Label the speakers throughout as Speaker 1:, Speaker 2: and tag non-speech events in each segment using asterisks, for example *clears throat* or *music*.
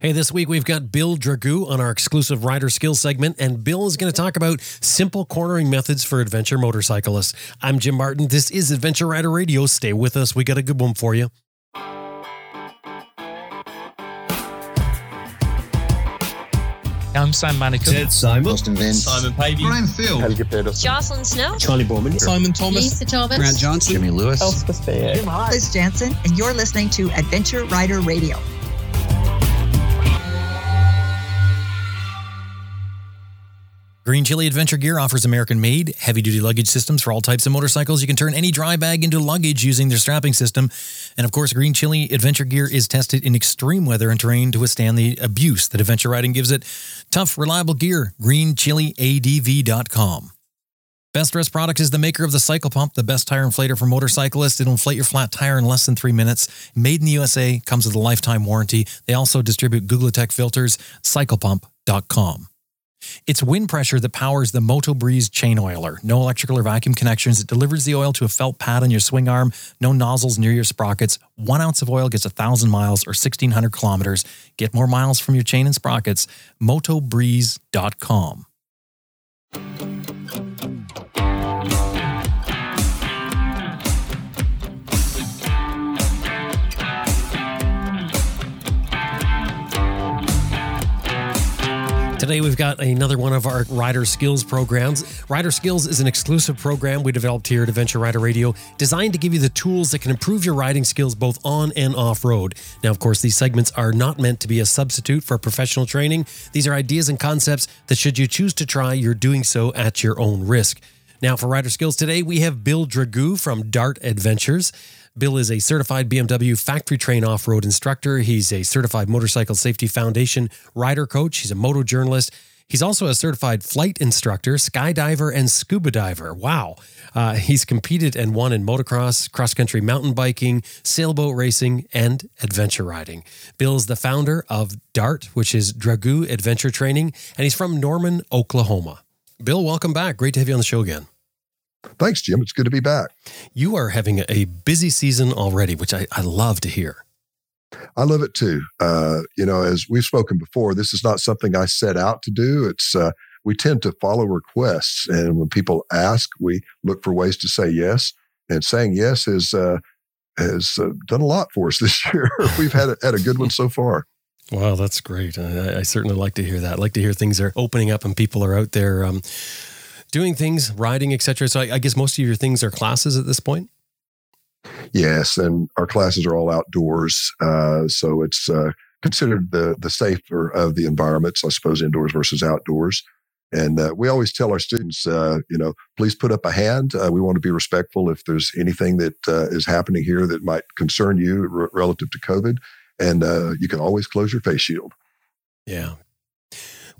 Speaker 1: Hey, this week we've got Bill Dragoo on our exclusive rider skills segment, and Bill is going to talk about simple cornering methods for adventure motorcyclists. I'm Jim Martin. This is Adventure Rider Radio. Stay with us. We got a good one for you.
Speaker 2: I'm Sam Manicom.
Speaker 3: Ted Simon.
Speaker 4: Austin Vince.
Speaker 3: Simon Pavey.
Speaker 5: Brian Field.
Speaker 4: Helge Pedersen.
Speaker 6: Jocelyn Snow.
Speaker 3: Charley Boorman.
Speaker 2: Simon Thomas.
Speaker 6: Lisa Thomas.
Speaker 5: Grant Johnson.
Speaker 4: Jimmy Lewis.
Speaker 7: Elspeth Faye.
Speaker 8: Liz Jansen, and you're listening to Adventure Rider Radio.
Speaker 2: Green Chili Adventure Gear offers American made, heavy duty luggage systems for all types of motorcycles. You can turn any dry bag into luggage using their strapping system. And of course, Green Chili Adventure Gear is tested in extreme weather and terrain to withstand the abuse that adventure riding gives it. Tough, reliable gear. GreenChiliADV.com. Best dressed product is the maker of the Cycle Pump, the best tire inflator for motorcyclists. It'll inflate your flat tire in less than three minutes. Made in the USA, comes with a lifetime warranty. They also distribute Googletech filters. CyclePump.com. It's wind pressure that powers the Moto Breeze chain oiler. No electrical or vacuum connections. It delivers the oil to a felt pad on your swing arm. No nozzles near your sprockets. One ounce of oil gets a thousand miles or 1,600 kilometers. Get more miles from your chain and sprockets. MotoBreeze.com.
Speaker 1: Today, we've got another one of our Rider Skills programs. Rider Skills is an exclusive program we developed here at Adventure Rider Radio, designed to give you the tools that can improve your riding skills both on and off road. Now, of course, these segments are not meant to be a substitute for professional training. These are ideas and concepts that, should you choose to try, you're doing so at your own risk. Now, for Rider Skills today, we have Bill Dragoo from Dart Adventures. Bill is a certified BMW factory train off road instructor. He's a certified Motorcycle Safety Foundation rider coach. He's a moto journalist. He's also a certified flight instructor, skydiver, and scuba diver. Wow. Uh, he's competed and won in motocross, cross country mountain biking, sailboat racing, and adventure riding. Bill is the founder of DART, which is Dragoo Adventure Training, and he's from Norman, Oklahoma. Bill, welcome back. Great to have you on the show again.
Speaker 9: Thanks, Jim. It's good to be back.
Speaker 1: You are having a busy season already, which I, I love to hear.
Speaker 9: I love it too. Uh, you know, as we've spoken before, this is not something I set out to do. It's uh, we tend to follow requests, and when people ask, we look for ways to say yes. And saying yes has uh, has uh, done a lot for us *laughs* this year. we've had a, had a good one so far.
Speaker 1: Wow, that's great. I, I, certainly like to hear that. I like to hear things are opening up and people are out there. Um, doing things, riding, etc. So I, I, guess most of your things are classes at this point.
Speaker 9: Yes, and our classes are all outdoors, uh, so it's uh, considered the the safer of the environments, I suppose, indoors versus outdoors. And uh, we always tell our students, uh, you know, please put up a hand. Uh, we want to be respectful if there's anything that uh, is happening here that might concern you r- relative to COVID, and you can always close your face shield.
Speaker 1: Yeah,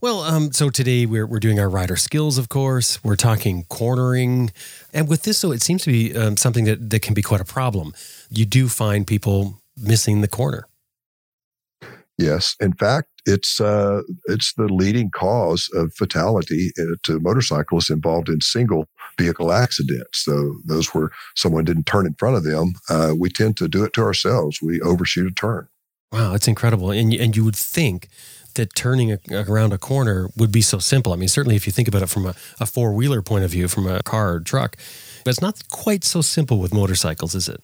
Speaker 1: well, um, so today we're, we're doing our rider skills, of course. We're talking cornering. And with this, so it seems to be um, something that, that can be quite a problem. You do find people missing the corner.
Speaker 9: Yes. In fact, it's, uh, it's the leading cause of fatality uh, to motorcyclists involved in single vehicle accidents. So those where someone didn't turn in front of them, uh, we tend to do it to ourselves. We overshoot a turn.
Speaker 1: Wow, that's incredible. And, and you would think that turning a, around a corner would be so simple. I mean, certainly if you think about it from a, a four wheeler point of view, from a car or truck, but it's not quite so simple with motorcycles, is it?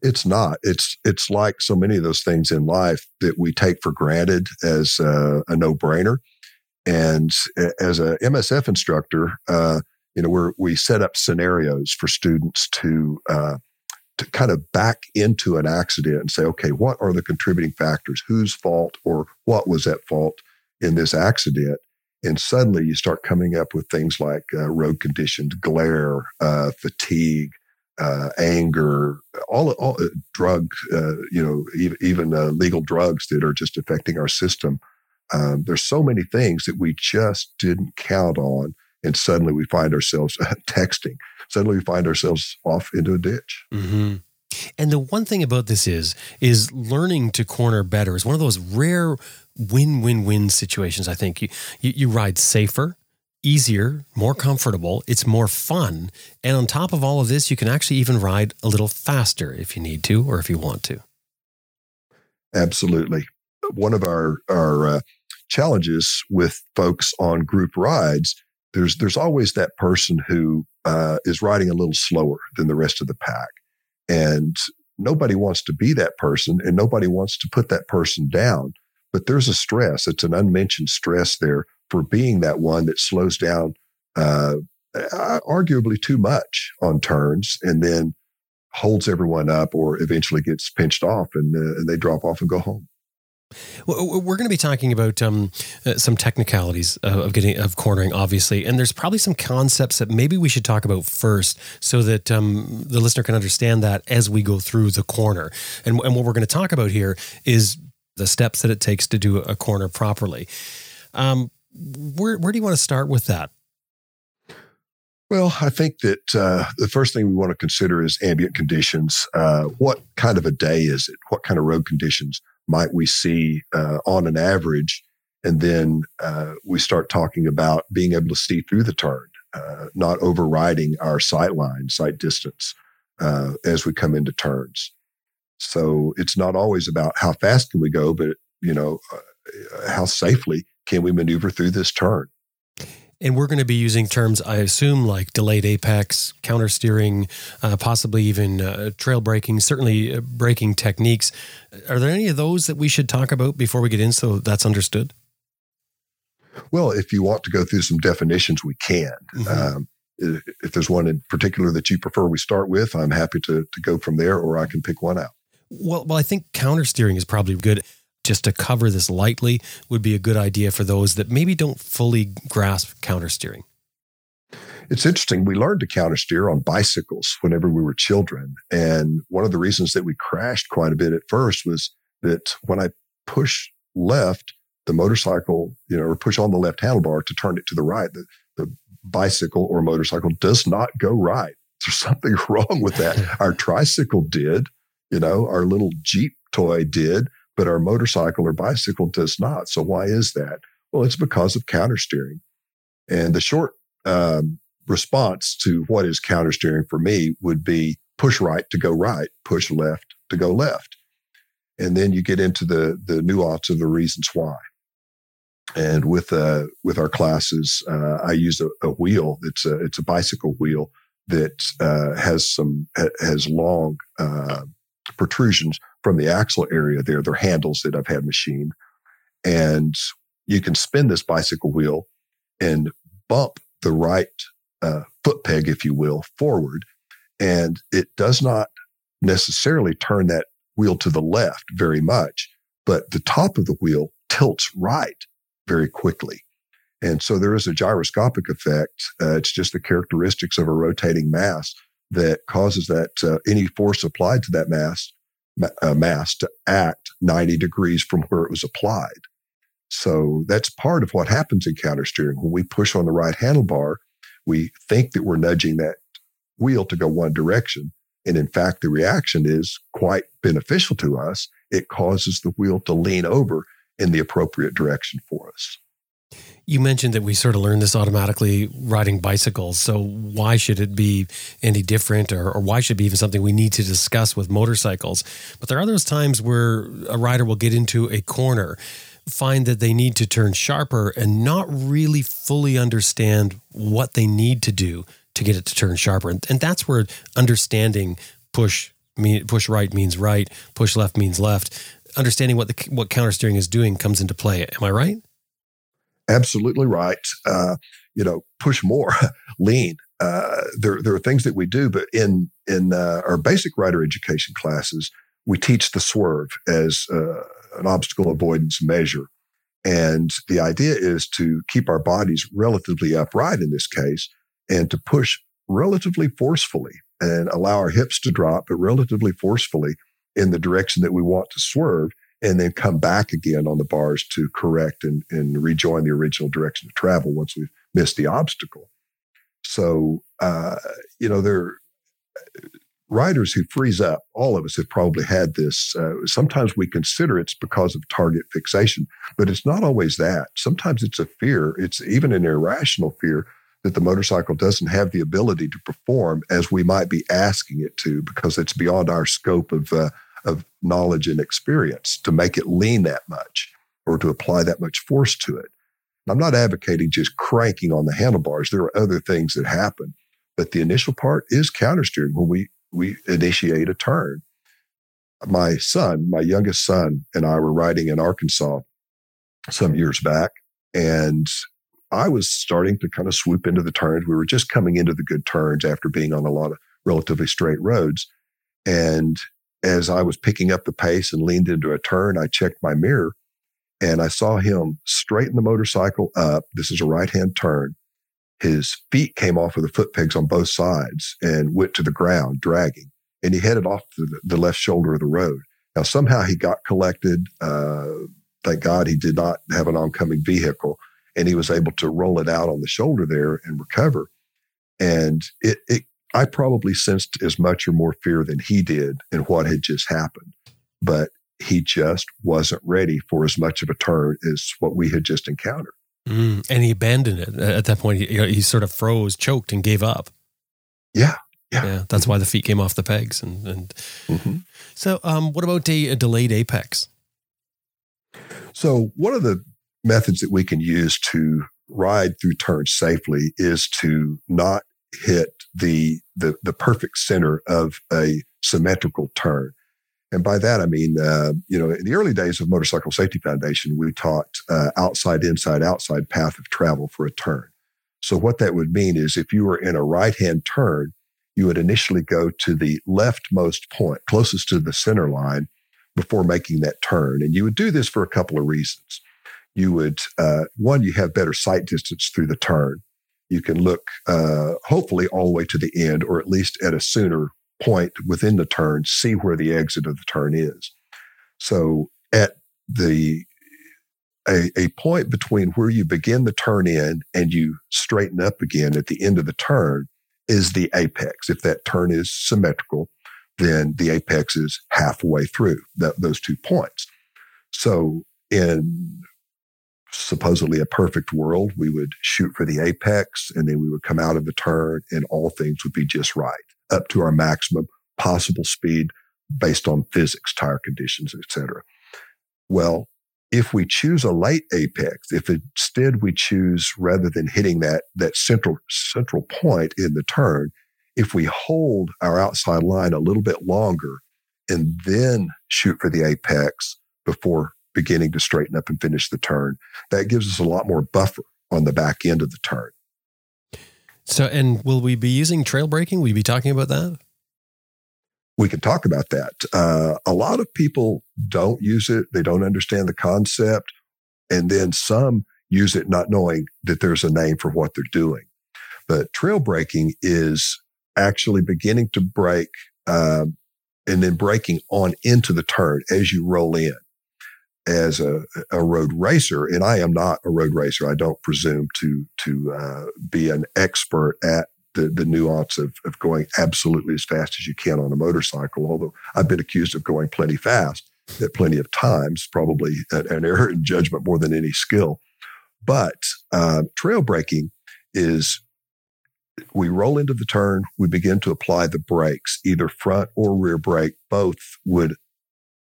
Speaker 9: It's not. It's it's like so many of those things in life that we take for granted as a, a no brainer. And as a MSF instructor, uh, you know, we we set up scenarios for students to uh, to kind of back into an accident and say, okay, what are the contributing factors? Whose fault or what was at fault in this accident? And suddenly you start coming up with things like uh, road conditions, glare, uh, fatigue, uh, anger, all, all uh, drug, uh, you know, even, even uh, legal drugs that are just affecting our system. Um, there's so many things that we just didn't count on. And suddenly we find ourselves *laughs* texting suddenly we find ourselves off into a ditch.
Speaker 1: Mm-hmm. And the one thing about this is, is learning to corner better is one of those rare win-win-win situations. I think you, you, you ride safer, easier, more comfortable. It's more fun, and on top of all of this, you can actually even ride a little faster if you need to or if you want to.
Speaker 9: Absolutely. one of our our uh, challenges with folks on group rides, there's there's always that person who uh, is riding a little slower than the rest of the pack, and nobody wants to be that person, and nobody wants to put that person down. But there's a stress; it's an unmentioned stress there for being that one that slows down, uh, arguably too much on turns, and then holds everyone up, or eventually gets pinched off, and, uh, and they drop off and go home.
Speaker 1: We're going to be talking about um, uh, some technicalities of getting of cornering, obviously, and there's probably some concepts that maybe we should talk about first, so that um, the listener can understand that as we go through the corner. And, and what we're going to talk about here is the steps that it takes to do a corner properly. Um, where where do you want to start with that?
Speaker 9: Well, I think that uh, the first thing we want to consider is ambient conditions. Uh, what kind of a day is it? What kind of road conditions? Might we see uh, on an average? And then uh, we start talking about being able to see through the turn, uh, not overriding our sight line, sight distance uh, as we come into turns. So it's not always about how fast can we go, but you know, uh, how safely can we maneuver through this turn?
Speaker 1: And we're going to be using terms, I assume, like delayed apex, counter steering, uh, possibly even uh, trail braking, certainly uh, braking techniques. Are there any of those that we should talk about before we get in so that's understood?
Speaker 9: Well, if you want to go through some definitions, we can. Mm-hmm. Um, if there's one in particular that you prefer we start with, I'm happy to, to go from there, or I can pick one out.
Speaker 1: Well, well, I think counter steering is probably good just to cover this lightly would be a good idea for those that maybe don't fully grasp countersteering.
Speaker 9: It's interesting. We learned to countersteer on bicycles whenever we were children. And one of the reasons that we crashed quite a bit at first was that when I push left, the motorcycle, you know, or push on the left handlebar to turn it to the right, the, the bicycle or motorcycle does not go right. *laughs* There's something wrong with that. *laughs* our tricycle did, you know, our little Jeep toy did, but our motorcycle or bicycle does not. So why is that? Well, it's because of countersteering. And the short um, response to what is countersteering for me would be push right to go right, push left to go left. And then you get into the the nuance of the reasons why. And with uh, with our classes, uh, I use a, a, wheel. It's a it's a bicycle wheel that uh, has some has long uh, protrusions from the axle area there. They're handles that I've had machined. And you can spin this bicycle wheel and bump the right uh, foot peg, if you will, forward. And it does not necessarily turn that wheel to the left very much, but the top of the wheel tilts right very quickly. And so there is a gyroscopic effect. Uh, it's just the characteristics of a rotating mass that causes that uh, any force applied to that mass uh, mass to act 90 degrees from where it was applied. So that's part of what happens in countersteering. When we push on the right handlebar, we think that we're nudging that wheel to go one direction. And in fact, the reaction is quite beneficial to us. It causes the wheel to lean over in the appropriate direction for us.
Speaker 1: You mentioned that we sort of learn this automatically riding bicycles. So why should it be any different or, or, why should it be even something we need to discuss with motorcycles? But there are those times where a rider will get into a corner, find that they need to turn sharper and not really fully understand what they need to do to get it to turn sharper. And, and that's where understanding push mean, push right means right, push left means left. Understanding what the what countersteering is doing comes into play. Am I right?
Speaker 9: Absolutely right. Uh, you know, push more, *laughs* lean. Uh, there, there are things that we do, but in in uh, our basic rider education classes, we teach the swerve as uh, an obstacle avoidance measure, and the idea is to keep our bodies relatively upright in this case, and to push relatively forcefully and allow our hips to drop, but relatively forcefully in the direction that we want to swerve and then come back again on the bars to correct and, and rejoin the original direction of travel once we've missed the obstacle. So, uh, you know, there are riders who freeze up, all of us have probably had this. Uh, sometimes we consider it's because of target fixation, but it's not always that. Sometimes it's a fear, it's even an irrational fear that the motorcycle doesn't have the ability to perform as we might be asking it to because it's beyond our scope of uh, knowledge and experience to make it lean that much. or to apply that much force to it. I'm not advocating just cranking on the handlebars. There are other things that happen, but the initial part is countersteering when we, we initiate a turn. My son, my youngest son and I were riding in Arkansas some years back and I was starting to kind of swoop into the turns. We were just coming into the good turns after being on a lot of relatively straight roads. And as I was picking up the pace and leaned into a turn, I checked my mirror and I saw him straighten the motorcycle up. This is a right hand turn. His feet came off of the foot pegs on both sides and went to the ground, dragging. And he headed off the left shoulder of the road. Now, somehow he got collected. Uh, thank God he did not have an oncoming vehicle and he was able to roll it out on the shoulder there and recover. And it, it I probably sensed as much or more fear than he did in what had just happened. But he just wasn't ready for as much of a turn as what we had just encountered.
Speaker 1: Mm, and he abandoned it at that point. He, he, sort of froze, choked, and gave up.
Speaker 9: Yeah. Yeah.
Speaker 1: yeah that's mm-hmm. why the feet came off the pegs. And, and mm-hmm. so, um, what about a, a delayed apex?
Speaker 9: So, one of the methods that we can use to ride through turns safely is to not hit the, the, the perfect center of a symmetrical turn. And by that, I mean, uh, you know, in the early days of Motorcycle Safety Foundation, we taught uh, outside, inside, outside path of travel for a turn. So what that would mean is if you were in a right hand turn, you would initially go to the leftmost point, closest to the center line, before making that turn. And you would do this for a couple of reasons. You would, uh, one, you have better sight distance through the turn. You can look, uh, hopefully, all the way to the end, or at least at a sooner point within the turn, see where the exit of the turn is. So at the a, a point between where you begin the turn in and you straighten up again at the end of the turn is the apex. If that turn is symmetrical, then the apex is halfway through that, those two points. So in supposedly a perfect world, we would shoot for the apex and then we would come out of the turn and all things would be just right up to our maximum possible speed based on physics, tire conditions, etc. Well, if we choose a late apex, if instead we choose rather than hitting that that central central point in the turn, if we hold our outside line a little bit longer and then shoot for the apex before beginning to straighten up and finish the turn, that gives us a lot more buffer on the back end of the turn.
Speaker 1: So, and will we be using trail braking? Will you be talking about that?
Speaker 9: We can talk about that. Uh, a lot of people don't use it. They don't understand the concept. And then some use it not knowing that there's a name for what they're doing. But trail braking is actually beginning to brake uh, and then braking on into the turn as you roll in as a, a, road racer, and I am not a road racer. I don't presume to to uh, be an expert at the, the nuance of, of going absolutely as fast as you can on a motorcycle. Although I've been accused of going plenty fast at plenty of times, probably an error in judgment more than any skill. But uh, trail braking is we roll into the turn, we begin to apply the brakes, either front or rear brake, both would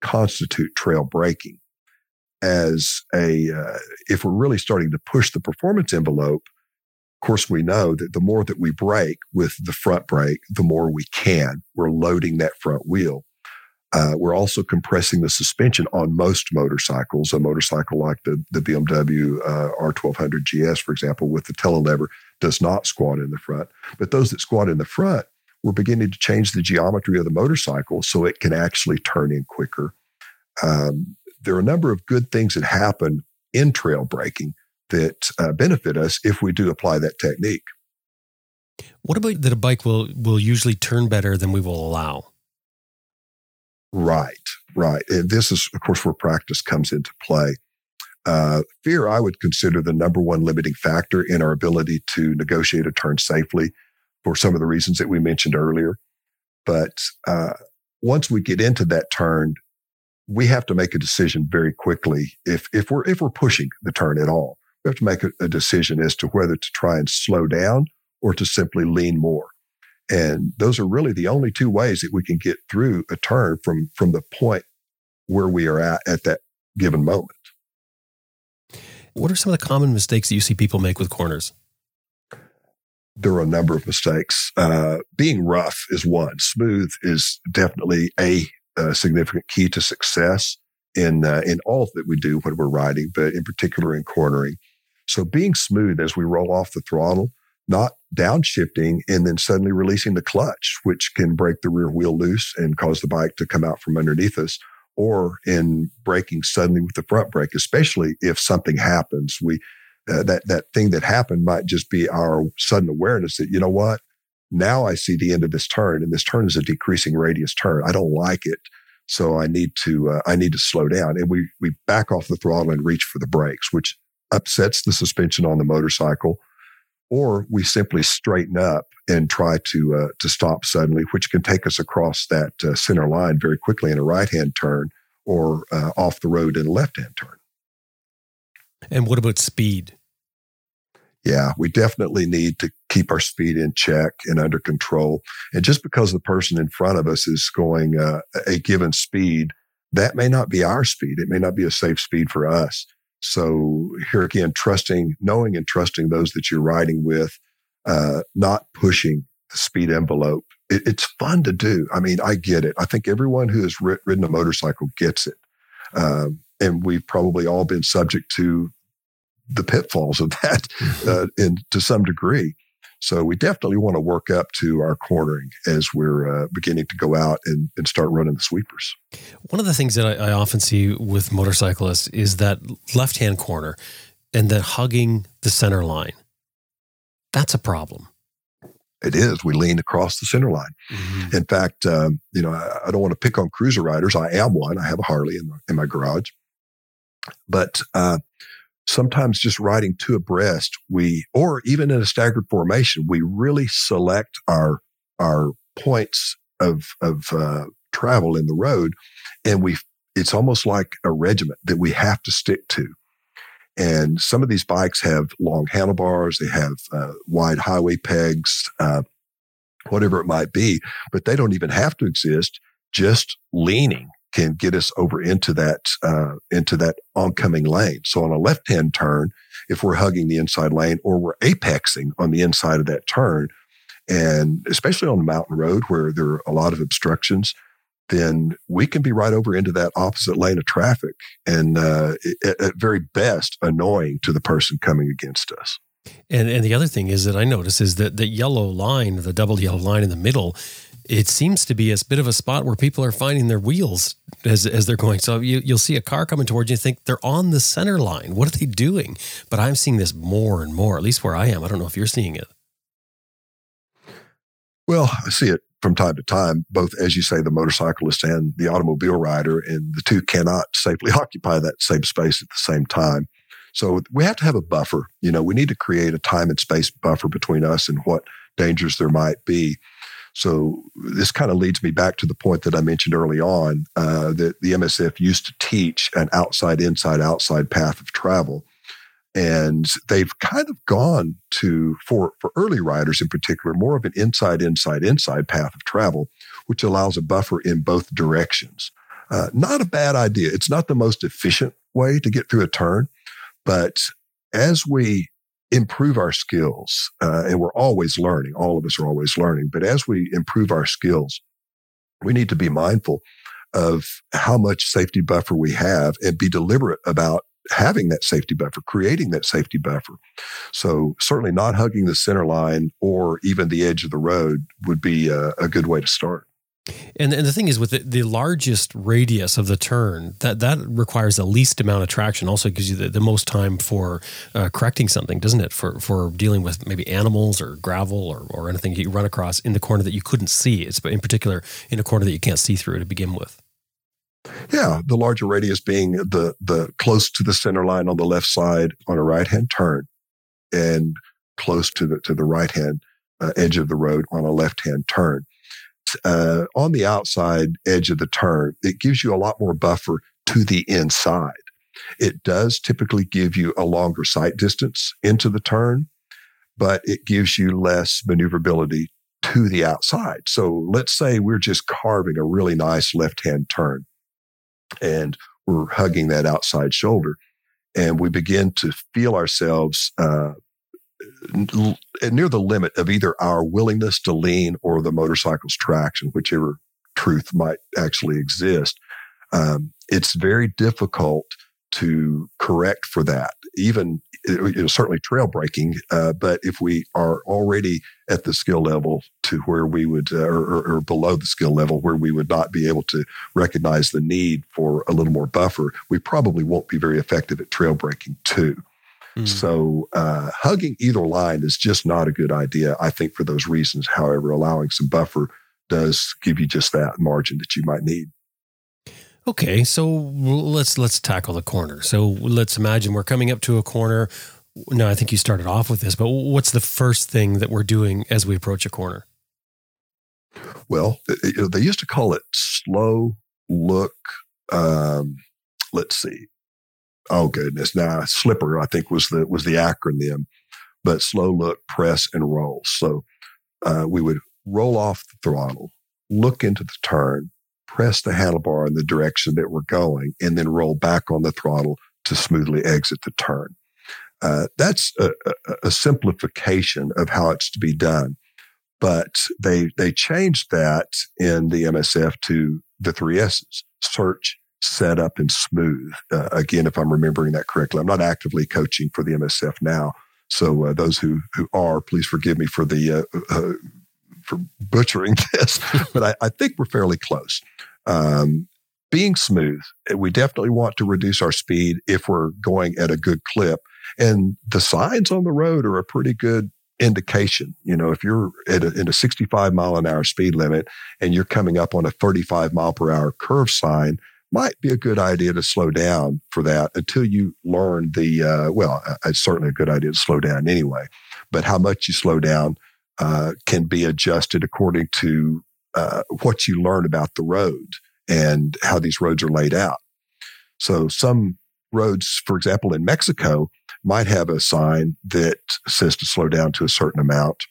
Speaker 9: constitute trail braking as a, uh, if we're really starting to push the performance envelope, of course, we know that the more that we brake with the front brake, the more we can. We're loading that front wheel. Uh, we're also compressing the suspension on most motorcycles. A motorcycle like the, the BMW uh, R1200 GS, for example, with the telelever, does not squat in the front. But those that squat in the front, we're beginning to change the geometry of the motorcycle so it can actually turn in quicker. Um, there are a number of good things that happen in trail braking that uh, benefit us if we do apply that technique.
Speaker 1: What about that a bike will will usually turn better than we will allow?
Speaker 9: Right, right. And this is, of course, where practice comes into play. Uh, fear, I would consider the number one limiting factor in our ability to negotiate a turn safely for some of the reasons that we mentioned earlier. But uh, once we get into that turn, we have to make a decision very quickly if if we're if we're pushing the turn at all. We have to make a, a decision as to whether to try and slow down or to simply lean more. And those are really the only two ways that we can get through a turn from from the point where we are at at that given moment.
Speaker 1: What are some of the common mistakes that you see people make with corners?
Speaker 9: There are a number of mistakes. Uh, being rough is one. Smooth is definitely a, a significant key to success in uh, in all that we do when we're riding, but in particular in cornering. So being smooth as we roll off the throttle, not downshifting and then suddenly releasing the clutch, which can break the rear wheel loose and cause the bike to come out from underneath us, or in braking suddenly with the front brake, especially if something happens. We uh, that that thing that happened might just be our sudden awareness that you know what now I see the end of this turn, and this turn is a decreasing radius turn. I don't like it. So I need to uh, I need to slow down, and we we back off the throttle and reach for the brakes, which upsets the suspension on the motorcycle, or we simply straighten up and try to uh, to stop suddenly, which can take us across that uh, center line very quickly in a right hand turn or uh, off the road in a left hand turn.
Speaker 1: And what about speed?
Speaker 9: Yeah, we definitely need to keep our speed in check and under control. And just because the person in front of us is going uh, a given speed, that may not be our speed. It may not be a safe speed for us. So here again, trusting, knowing and trusting those that you're riding with, uh, not pushing the speed envelope. It, it's fun to do. I mean, I get it. I think everyone who has ridden a motorcycle gets it. Um, and we've probably all been subject to the pitfalls of that mm-hmm. uh, in to some degree. So we definitely want to work up to our cornering as we're uh, beginning to go out and, and start running the sweepers.
Speaker 1: One of the things that I, I often see with motorcyclists is that left hand corner and then hugging the center line. That's a problem.
Speaker 9: It is. We lean across the center line. Mm-hmm. In fact, um, you know, I, I, don't want to pick on cruiser riders. I am one. I have a Harley in, in my garage. But uh, sometimes just riding two abreast, we, or even in a staggered formation, we really select our, our points of, of, uh, travel in the road. And we, it's almost like a regiment that we have to stick to. And some of these bikes have long handlebars, they have uh, wide highway pegs, uh, whatever it might be, but they don't even have to exist. Just leaning can get us over into that uh, into that oncoming lane. So on a left hand turn, if we're hugging the inside lane or we're apexing on the inside of that turn, and especially on a mountain road where there are a lot of obstructions, then we can be right over into that opposite lane of traffic, and uh, at, at very best, annoying to the person coming against us.
Speaker 1: And and the other thing is that I notice is that the yellow line, the double yellow line in the middle, it seems to be a bit of a spot where people are finding their wheels as, as they're going. So you, you'll see a car coming towards you and think they're on the center line. What are they doing? But I'm seeing this more and more, at least where I am. I don't know if you're seeing it.
Speaker 9: Well, I see it from time to time, both as you say, the motorcyclist and the automobile rider, and the two cannot safely *laughs* occupy that same space at the same time. So we have to have a buffer. You know, we need to create a time and space buffer between us and what dangers there might be. So this kind of leads me back to the point that I mentioned early on uh, that the MSF used to teach an outside, inside, outside path of travel. And they've kind of gone to, for, for early riders in particular, more of an inside, inside, inside path of travel, which allows a buffer in both directions. Uh, not a bad idea. It's not the most efficient way to get through a turn, but as we improve our skills. Uh, and we're always learning. All of us are always learning. But as we improve our skills, we need to be mindful of how much safety buffer we have and be deliberate about having that safety buffer, creating that safety buffer. So certainly not hugging the center line or even the edge of the road would be a, a good way to start.
Speaker 1: And, and the thing is, with the, the, largest radius of the turn, that that requires the least amount of traction. Also, gives you the, the most time for uh, correcting something, doesn't it? For for dealing with maybe animals or gravel or, or anything you run across in the corner that you couldn't see. It's but in particular in a corner that you can't see through to begin with.
Speaker 9: Yeah, the larger radius being the the close to the center line on the left side on a right hand turn, and close to the to the right hand uh, edge of the road on a left hand turn uh, on the outside edge of the turn, it gives you a lot more buffer to the inside. It does typically give you a longer sight distance into the turn, but it gives you less maneuverability to the outside. So let's say we're just carving a really nice left hand turn and we're hugging that outside shoulder. and we begin to feel ourselves uh, near the limit of either our willingness to lean or the motorcycle's traction, whichever truth might actually exist. Um, it's very difficult to correct for that, even you know, certainly trail braking, Uh, but if we are already at the skill level to where we would, uh, or, or, below the skill level where we would not be able to recognize the need for a little more buffer, we probably won't be very effective at trail braking too. Mm. So uh, hugging either line is just not a good idea. I think for those reasons. However, allowing some buffer does give you just that margin that you might need.
Speaker 1: Okay, so let's let's tackle the corner. So let's imagine we're coming up to a corner. No, I think you started off with this, but what's the first thing that we're doing as we approach a corner?
Speaker 9: Well, they used to call it slow look. Um, let's see. Oh goodness! Now slipper, I think was the was the acronym, but slow look, press, and roll. So uh, we would roll off the throttle, look into the turn, press the handlebar in the direction that we're going, and then roll back on the throttle to smoothly exit the turn. Uh, that's a, a, a, simplification of how it's to be done. But they they changed that in the MSF to the three S's: search, set up, and smooth. Uh, again, if I'm remembering that correctly, I'm not actively coaching for the MSF now. So uh, those who who are, please forgive me for the uh, uh, for butchering *laughs* this, but I, I, think we're fairly close. Um, being smooth, we definitely want to reduce our speed if we're going at a good clip. And the signs on the road are a pretty good indication. You know, if you're at a, in a 65 mile an hour speed limit and you're coming up on a 35 mile per hour curve sign, might be a good idea to slow down for that until you learn the, uh, well, uh, it's certainly a good idea to slow down anyway, but how much you slow down uh, can be adjusted according to uh, what you learn about the road and how these roads are laid out. So some roads, for example, in Mexico, might have a sign that says to slow down to a certain amount,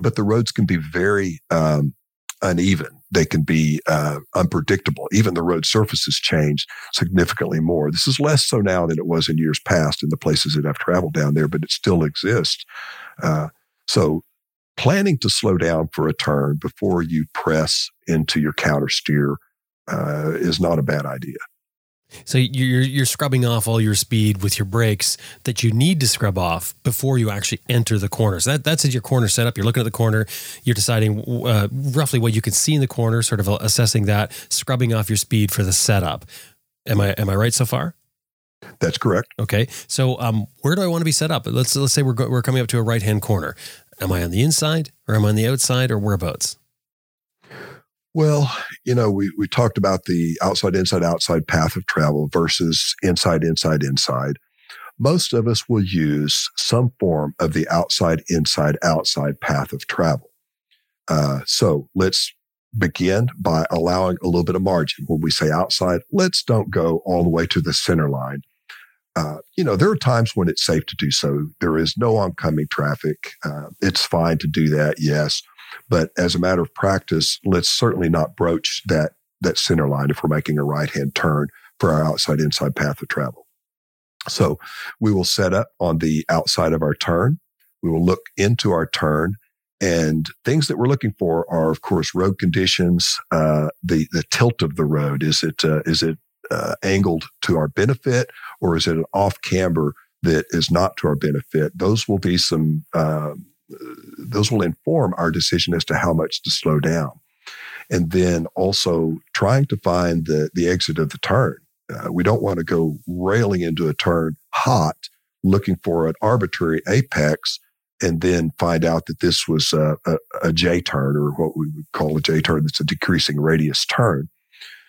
Speaker 9: but the roads can be very um, uneven. They can be uh, unpredictable. Even the road surfaces change significantly more. This is less so now than it was in years past in the places that I've traveled down there, but it still exists. Uh, so planning to slow down for a turn before you press into your counter steer uh, is not a bad idea.
Speaker 1: So you're you're scrubbing off all your speed with your brakes that you need to scrub off before you actually enter the corner. So that that's your corner setup. You're looking at the corner. You're deciding uh, roughly what you can see in the corner, sort of assessing that, scrubbing off your speed for the setup. Am I am I right so far?
Speaker 9: That's correct.
Speaker 1: Okay. So um, where do I want to be set up? Let's let's say we're go, we're coming up to a right hand corner. Am I on the inside or am I on the outside or whereabouts?
Speaker 9: Well, you know, we, we talked about the outside, inside, outside path of travel versus inside, inside, inside. Most of us will use some form of the outside, inside, outside path of travel. Uh, so let's begin by allowing a little bit of margin. When we say outside, let's don't go all the way to the center line uh, you know, there are times when it's safe to do so. There is no oncoming traffic. Uh, it's fine to do that, yes. But as a matter of practice, let's certainly not broach that that center line if we're making a right hand turn for our outside inside path of travel. So we will set up on the outside of our turn. We will look into our turn and things that we're looking for are, of course, road conditions, uh, the the tilt of the road. Is it uh, is it uh, angled to our benefit, or is it an off camber that is not to our benefit? Those will be some. Uh, those will inform our decision as to how much to slow down, and then also trying to find the the exit of the turn. Uh, we don't want to go railing into a turn hot, looking for an arbitrary apex and then find out that this was a, a, a J turn or what we would call a J turn that's a decreasing radius turn.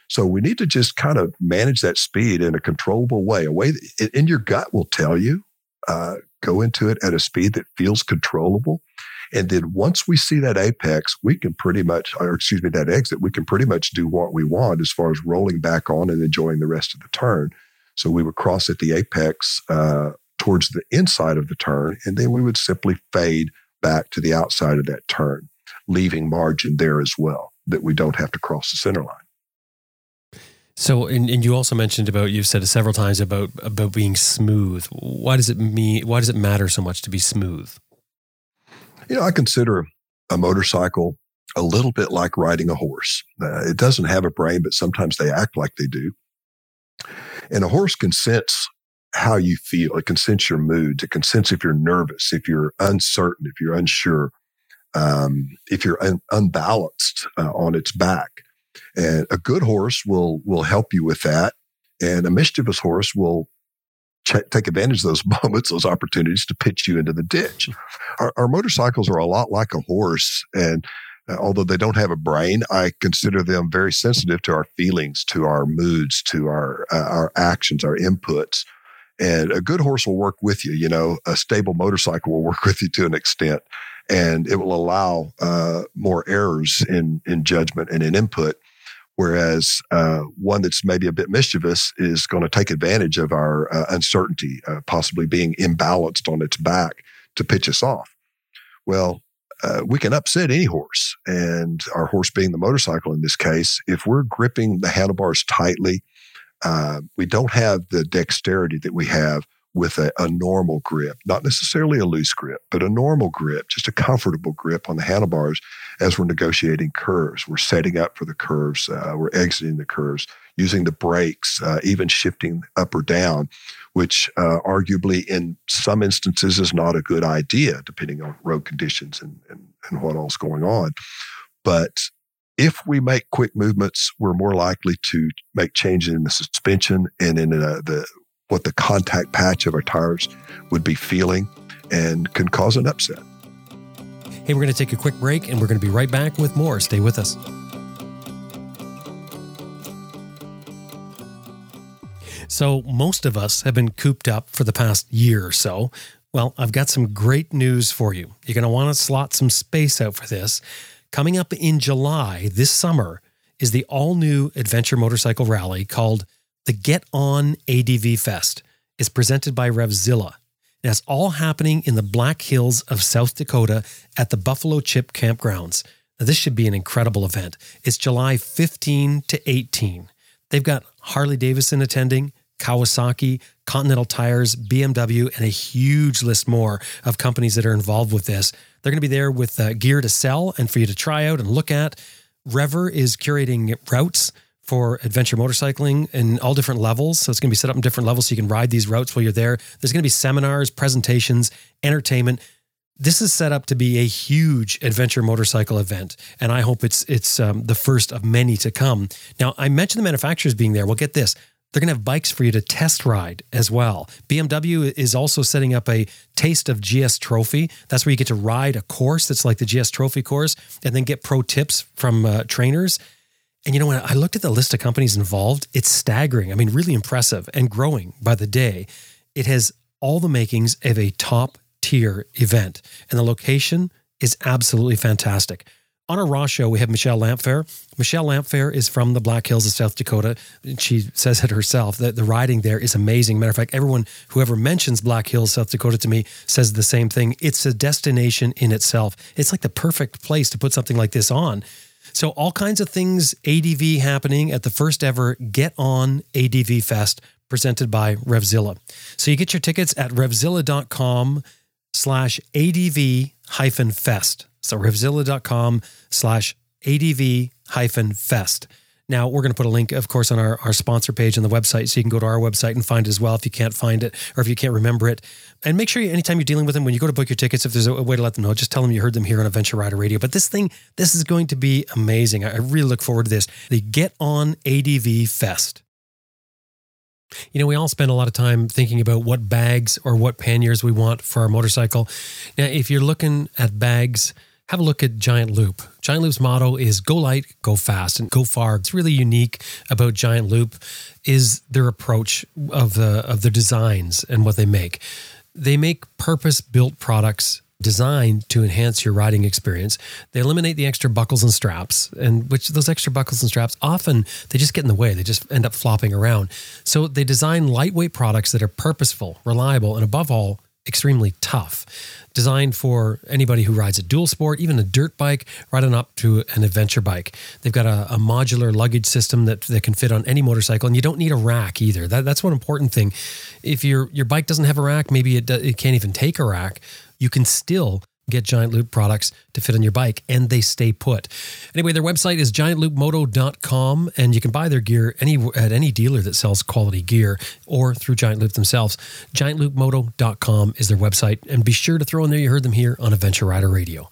Speaker 9: So we need to just kind of manage that speed in a controllable way, a way that in your gut will tell you, uh, go into it at a speed that feels controllable. And then once we see that apex, we can pretty much, or excuse me, that exit, we can pretty much do what we want as far as rolling back on and enjoying the rest of the turn. So we would cross at the apex uh, towards the inside of the turn, and then we would simply fade back to the outside of that turn, leaving margin there as well that we don't have to cross the center line.
Speaker 1: So, and, and you also mentioned about you've said it several times about about being smooth. Why does it mean? Why does it matter so much to be smooth?
Speaker 9: You know, I consider a motorcycle a little bit like riding a horse. Uh, it doesn't have a brain, but sometimes they act like they do. And a horse can sense how you feel. It can sense your mood. It can sense if you're nervous, if you're uncertain, if you're unsure, um, if you're un- unbalanced uh, on its back. And a good horse will will help you with that, and a mischievous horse will ch- take advantage of those *laughs* moments, those opportunities to pitch you into the ditch. Our, our motorcycles are a lot like a horse, and uh, although they don't have a brain, I consider them very sensitive to our feelings, to our moods, to our uh, our actions, our inputs. And a good horse will work with you. You know, a stable motorcycle will work *laughs* with you to an extent, and it will allow uh, more errors in in judgment and in input. Whereas uh, one that's maybe a bit mischievous is going to take advantage of our uh, uncertainty, uh, possibly being imbalanced on its back to pitch us off. Well, uh, we can upset any horse, and our horse being the motorcycle in this case, if we're gripping the handlebars tightly, uh, we don't have the dexterity that we have with a, a, normal grip, not necessarily a loose grip, but a normal grip, just a comfortable grip on the handlebars as we're negotiating curves. We're setting up for the curves, uh, we're exiting the curves, using the brakes, uh, even shifting up or down, which uh, arguably in some instances is not a good idea, depending on road conditions and, and, and what else going on. But if we make quick movements, we're more likely to make changes in the suspension and in uh, the what the contact patch of our tires would be feeling and can cause an upset.
Speaker 1: Hey, we're going to take a quick break and we're going to be right back with more. Stay with us. So, most of us have been cooped up for the past year or so. Well, I've got some great news for you. You're going to want to slot some space out for this. Coming up in July this summer is the all new adventure motorcycle rally called the Get On ADV Fest is presented by Revzilla. And it's all happening in the Black Hills of South Dakota at the Buffalo Chip Campgrounds. Now, this should be an incredible event. It's July 15 to 18. They've got Harley Davidson attending, Kawasaki, Continental Tires, BMW, and a huge list more of companies that are involved with this. They're going to be there with uh, gear to sell and for you to try out and look at. Rever is curating routes for adventure motorcycling in all different levels. So it's going to be set up in different levels so you can ride these routes while you're there. There's going to be seminars, presentations, entertainment. This is set up to be a huge adventure motorcycle event, and I hope it's it's um, the first of many to come. Now, I mentioned the manufacturers being there. Well, get this: they're going to have bikes for you to test ride as well. BMW is also setting up a taste of GS Trophy. That's where you get to ride a course that's like the GS Trophy course, and then get pro tips from uh, trainers. And you know, when I looked at the list of companies involved, it's staggering. I mean, really impressive and growing by the day. It has all the makings of a top tier event, and the location is absolutely fantastic. On our Raw show, we have Michelle Lamphere. Michelle Lamphere is from the Black Hills of South Dakota. She says it herself that the riding there is amazing. Matter of fact, everyone who ever mentions Black Hills, South Dakota to me says the same thing. It's a destination in itself. It's like the perfect place to put something like this on. So, all kinds of things ADV happening at the first ever Get On ADV Fest presented by Revzilla. So, you get your tickets at revzilla.com slash ADV hyphen fest. So, revzilla.com slash ADV hyphen fest. Now, we're going to put a link, of course, on our, our sponsor page on the website. So you can go to our website and find it as well if you can't find it or if you can't remember it. And make sure you, anytime you're dealing with them, when you go to book your tickets, if there's a way to let them know, just tell them you heard them here on Adventure Rider Radio. But this thing, this is going to be amazing. I really look forward to this. The Get On ADV Fest. You know, we all spend a lot of time thinking about what bags or what panniers we want for our motorcycle. Now, if you're looking at bags, have a look at Giant Loop. Giant Loop's motto is go light, go fast, and go far. It's really unique about Giant Loop is their approach of the of the designs and what they make. They make purpose-built products designed to enhance your riding experience. They eliminate the extra buckles and straps, and which those extra buckles and straps often they just get in the way. They just end up flopping around. So they design lightweight products that are purposeful, reliable, and above all, extremely tough. Designed for anybody who rides a dual sport, even a dirt bike, right on up to an adventure bike. They've got a, a modular luggage system that, that can fit on any motorcycle, and you don't need a rack either. That, that's one important thing. If your your bike doesn't have a rack, maybe it, it can't even take a rack, you can still get Giant Loop products to fit on your bike and they stay put. Anyway, their website is giantloopmoto.com and you can buy their gear any at any dealer that sells quality gear or through Giant Loop themselves. giantloopmoto.com is their website and be sure to throw in there you heard them here on Adventure Rider Radio.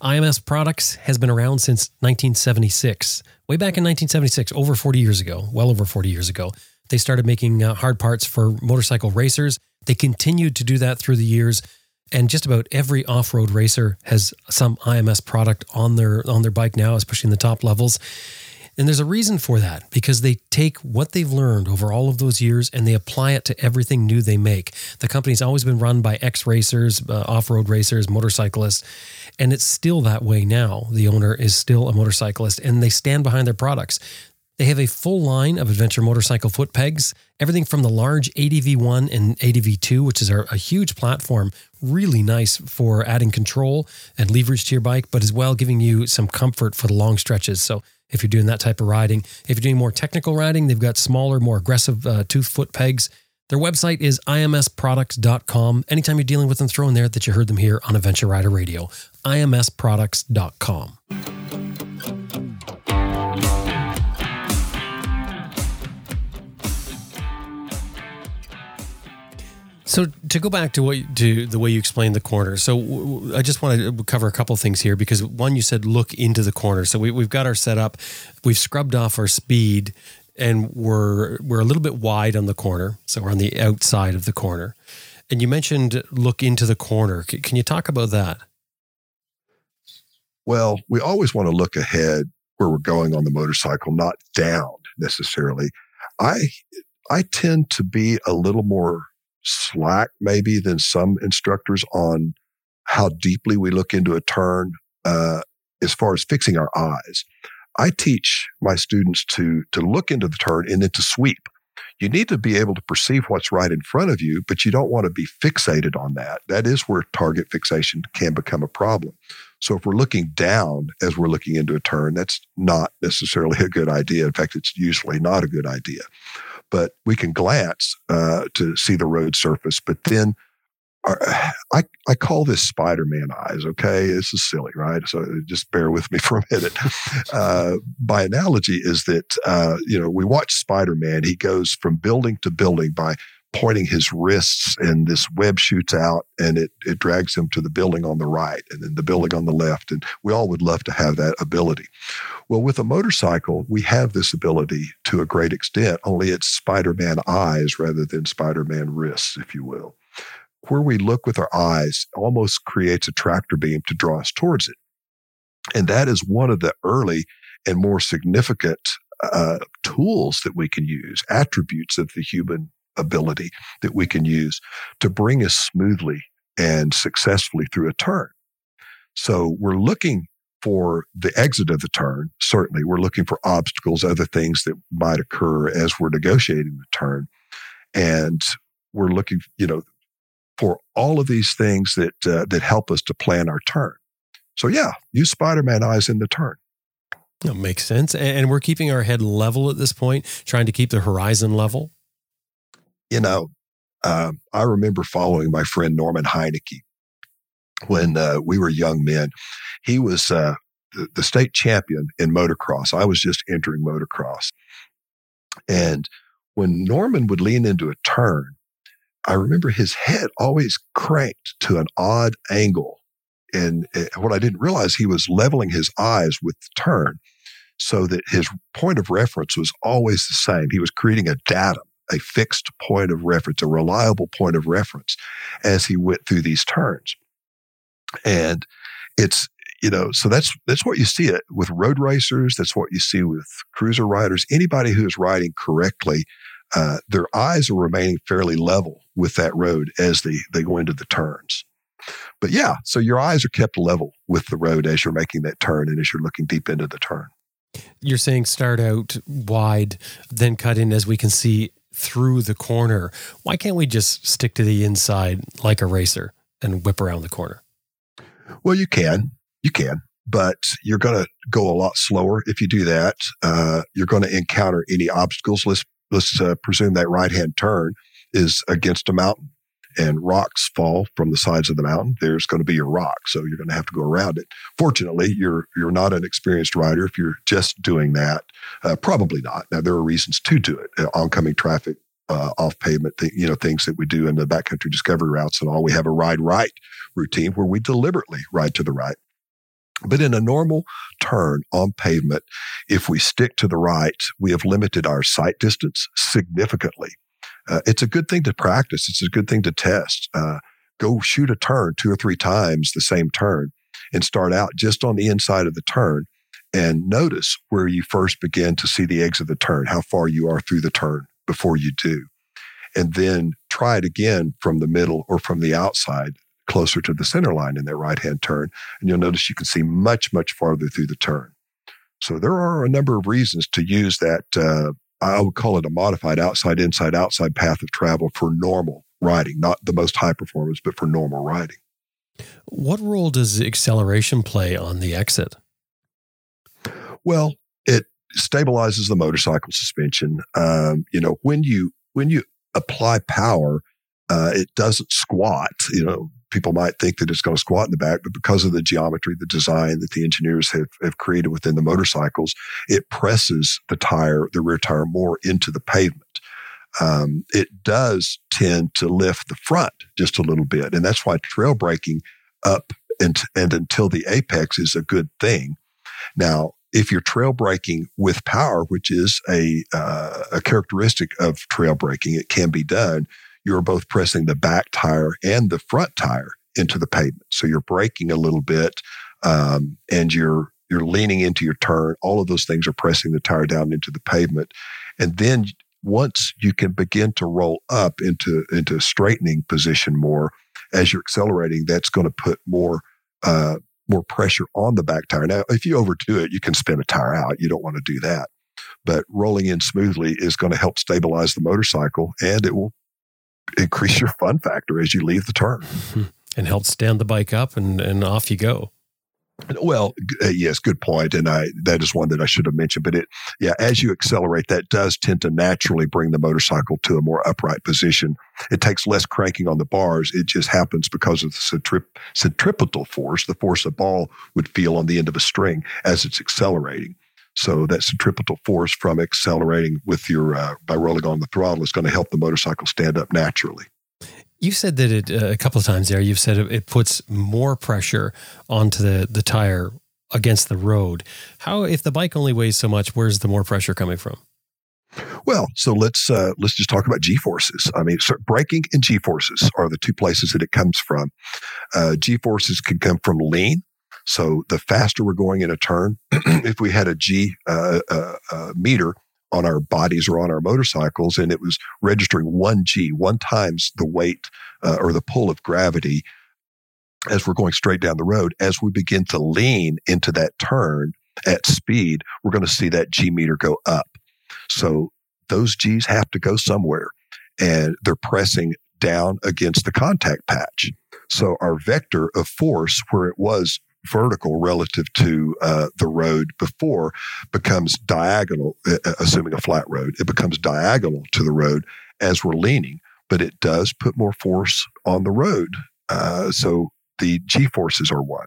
Speaker 1: IMS Products has been around since 1976. Way back in 1976, over 40 years ago, well over 40 years ago, they started making uh, hard parts for motorcycle racers. They continued to do that through the years and just about every off-road racer has some IMS product on their on their bike now, especially in the top levels. And there's a reason for that because they take what they've learned over all of those years and they apply it to everything new they make. The company's always been run by ex racers, uh, off road racers, motorcyclists, and it's still that way now. The owner is still a motorcyclist and they stand behind their products. They have a full line of adventure motorcycle foot pegs, everything from the large ADV1 and ADV2, which is a, a, huge platform, really nice for adding control and leverage to your bike, but as well giving you some comfort for the long stretches. So if you're doing that type of riding, if you're doing more technical riding, they've got smaller, more aggressive uh, tooth foot pegs. Their website is imsproducts.com. Anytime you're dealing with them, throw in there that you heard them here on Adventure Rider Radio. imsproducts.com. So to go back to what to the way you explained the corner. So I just want to cover a couple things here because one you said look into the corner. So we, we've got our setup, we've scrubbed off our speed, and we're we're a little bit wide on the corner. So we're on the outside of the corner. And you mentioned look into the corner. Can you talk about that?
Speaker 9: Well, we always want to look ahead where we're going on the motorcycle, not down necessarily. I I tend to be a little more slack maybe than some instructors on how deeply we look into a turn uh, as far as fixing our eyes. I teach my students to to look into the turn and then to sweep. You need to be able to perceive what's right in front of you, but you don't want to be fixated on that. That is where target fixation can become a problem. So if we're looking down as we're looking into a turn, that's not necessarily *laughs* a good idea. In fact, it's usually not a good idea but we can glance uh, to see the road surface. But then our, I, I call this Spider Man eyes. Okay. This is silly, right? So just bear with me *laughs* for a minute. Uh, by analogy, is that, uh, you know, we watch Spider Man. He goes from building to building by pointing his wrists and this web shoots out and it, it drags him to the building on the right and then the building on the left. And we all would love to have that ability. Well, with a motorcycle, we have this ability to a great extent, only it's Spider Man eyes rather than Spider Man wrists, if you will. Where we look with our eyes almost creates a tractor beam to draw us towards it. And that is one of the early and more significant uh, tools that we can use, attributes of the human ability that we can use to bring us smoothly and successfully through a turn. So we're looking for the exit of the turn. Certainly, we're looking for obstacles, other things that might occur as we're negotiating the turn. And we're looking, you know, for all of these things that uh, that help us to plan our turn. So yeah, use Spider-Man eyes in the turn.
Speaker 1: That makes sense. And we're keeping our head level at this point, trying to keep the horizon level
Speaker 9: you know, uh, I remember following my friend Norman Heineke when uh, we were young men. He was uh, the, the, state champion in motocross. I was just entering motocross. And when Norman would lean into a turn, I remember his head always cranked to an odd angle. And uh, what I didn't realize, he was leveling his eyes with the turn so that his point of reference was always the same. He was creating a datum a fixed point of reference, a reliable point of reference as he went through these turns. And it's, you know, so that's that's what you see it with road racers. That's what you see with cruiser riders. Anybody who is riding correctly, uh, their eyes are remaining fairly level with that road as they they go into the turns. But yeah, so your eyes are kept level with the road as you're making that turn and as you're looking deep into the turn.
Speaker 1: You're saying start out wide, then cut in as we can see through the corner. Why can't we just stick to the inside like a racer and whip around the corner?
Speaker 9: Well, you can. You can. But you're going to go a lot slower if you do that. Uh, you're going to encounter any obstacles. Let's let's uh, presume that right hand turn is against a mountain and rocks fall from the sides of the mountain, there's going to be a rock. So you're going to have to go around it. Fortunately, you're you're not an experienced rider if you're just doing that. Uh, probably not. Now there are reasons to do it. Uh, oncoming traffic, uh, off pavement, th- you know, things that we do in the backcountry discovery routes and all. We have a ride right routine where we deliberately ride to the right. But in a normal turn on pavement, if we stick to the right, we have limited our sight distance significantly uh, it's a good thing to practice. It's a good thing to test. Uh, go shoot a turn two or three times the same turn and start out just on the inside of the turn and notice where you first begin to see the eggs of the turn, how far you are through the turn before you do. And then try it again from the middle or from the outside, closer to the center line in that right hand turn. And you'll notice you can see much, much farther through the turn. So there are a number of reasons to use that uh, I would call it a modified outside, inside, outside path of travel for normal riding, not the most high performance, but for normal riding.
Speaker 1: What role does acceleration play on the exit?
Speaker 9: Well, it stabilizes the motorcycle suspension. Um, you know, when you when you apply power, uh, it doesn't squat. You know, people might think that it's going to squat in the back, but because of the geometry, the design that the engineers have, have created within the motorcycles, it presses the tire, the rear tire more into the pavement. Um, it does tend to lift the front just a little bit. And that's why trail braking up and, and until the apex is a good thing. Now, if you're trail braking with power, which is a, uh, a characteristic of trail braking, it can be done you're both pressing the back tire and the front tire into the pavement. So you're braking a little bit, um, and you're you're leaning into your turn. All of those things are pressing the tire down into the pavement, and then once you can begin to roll up into into straightening position more as you're accelerating, that's going to put more uh, more pressure on the back tire. Now, if you overdo it, you can spin a tire out. You don't want to do that. But rolling in smoothly is going to help stabilize the motorcycle, and it will increase your fun factor as you leave the turn
Speaker 1: and help stand the bike up and, and off you go.
Speaker 9: Well, uh, yes, good point, and I that is one that I should have mentioned. But it, yeah, as you accelerate, that does tend to naturally bring the motorcycle to a more upright position. It takes less cranking on the bars. It just happens because of the centripetal force, the force a ball would feel on the end of a string as it's accelerating. So that centripetal force from accelerating with your uh, by rolling on the throttle is going to help the motorcycle stand up naturally.
Speaker 1: You said that it uh, a couple of times there. You've said it, it puts more pressure onto the the tire against the road. How if the bike only weighs so much? Where's the more pressure coming from?
Speaker 9: Well, so let's uh, let's just talk about G forces. I mean, so braking and G forces are the two places that it comes from. Uh, G forces can come from lean, so the faster we're going in a turn, *clears throat* if we had a G uh, uh, uh, meter on our bodies or on our motorcycles and it was registering one G, one times the weight uh, or the pull of gravity as we're going straight down the road, as we begin to lean into that turn at speed, we're going to see that G meter go up. So those G's have to go somewhere and they're pressing down against the contact patch. So our vector of force, where it was vertical relative to uh, the road before becomes diagonal, uh, uh, assuming a flat road, it becomes diagonal to the road as we're leaning, but it does put more force on the road. Uh, so the G forces are one.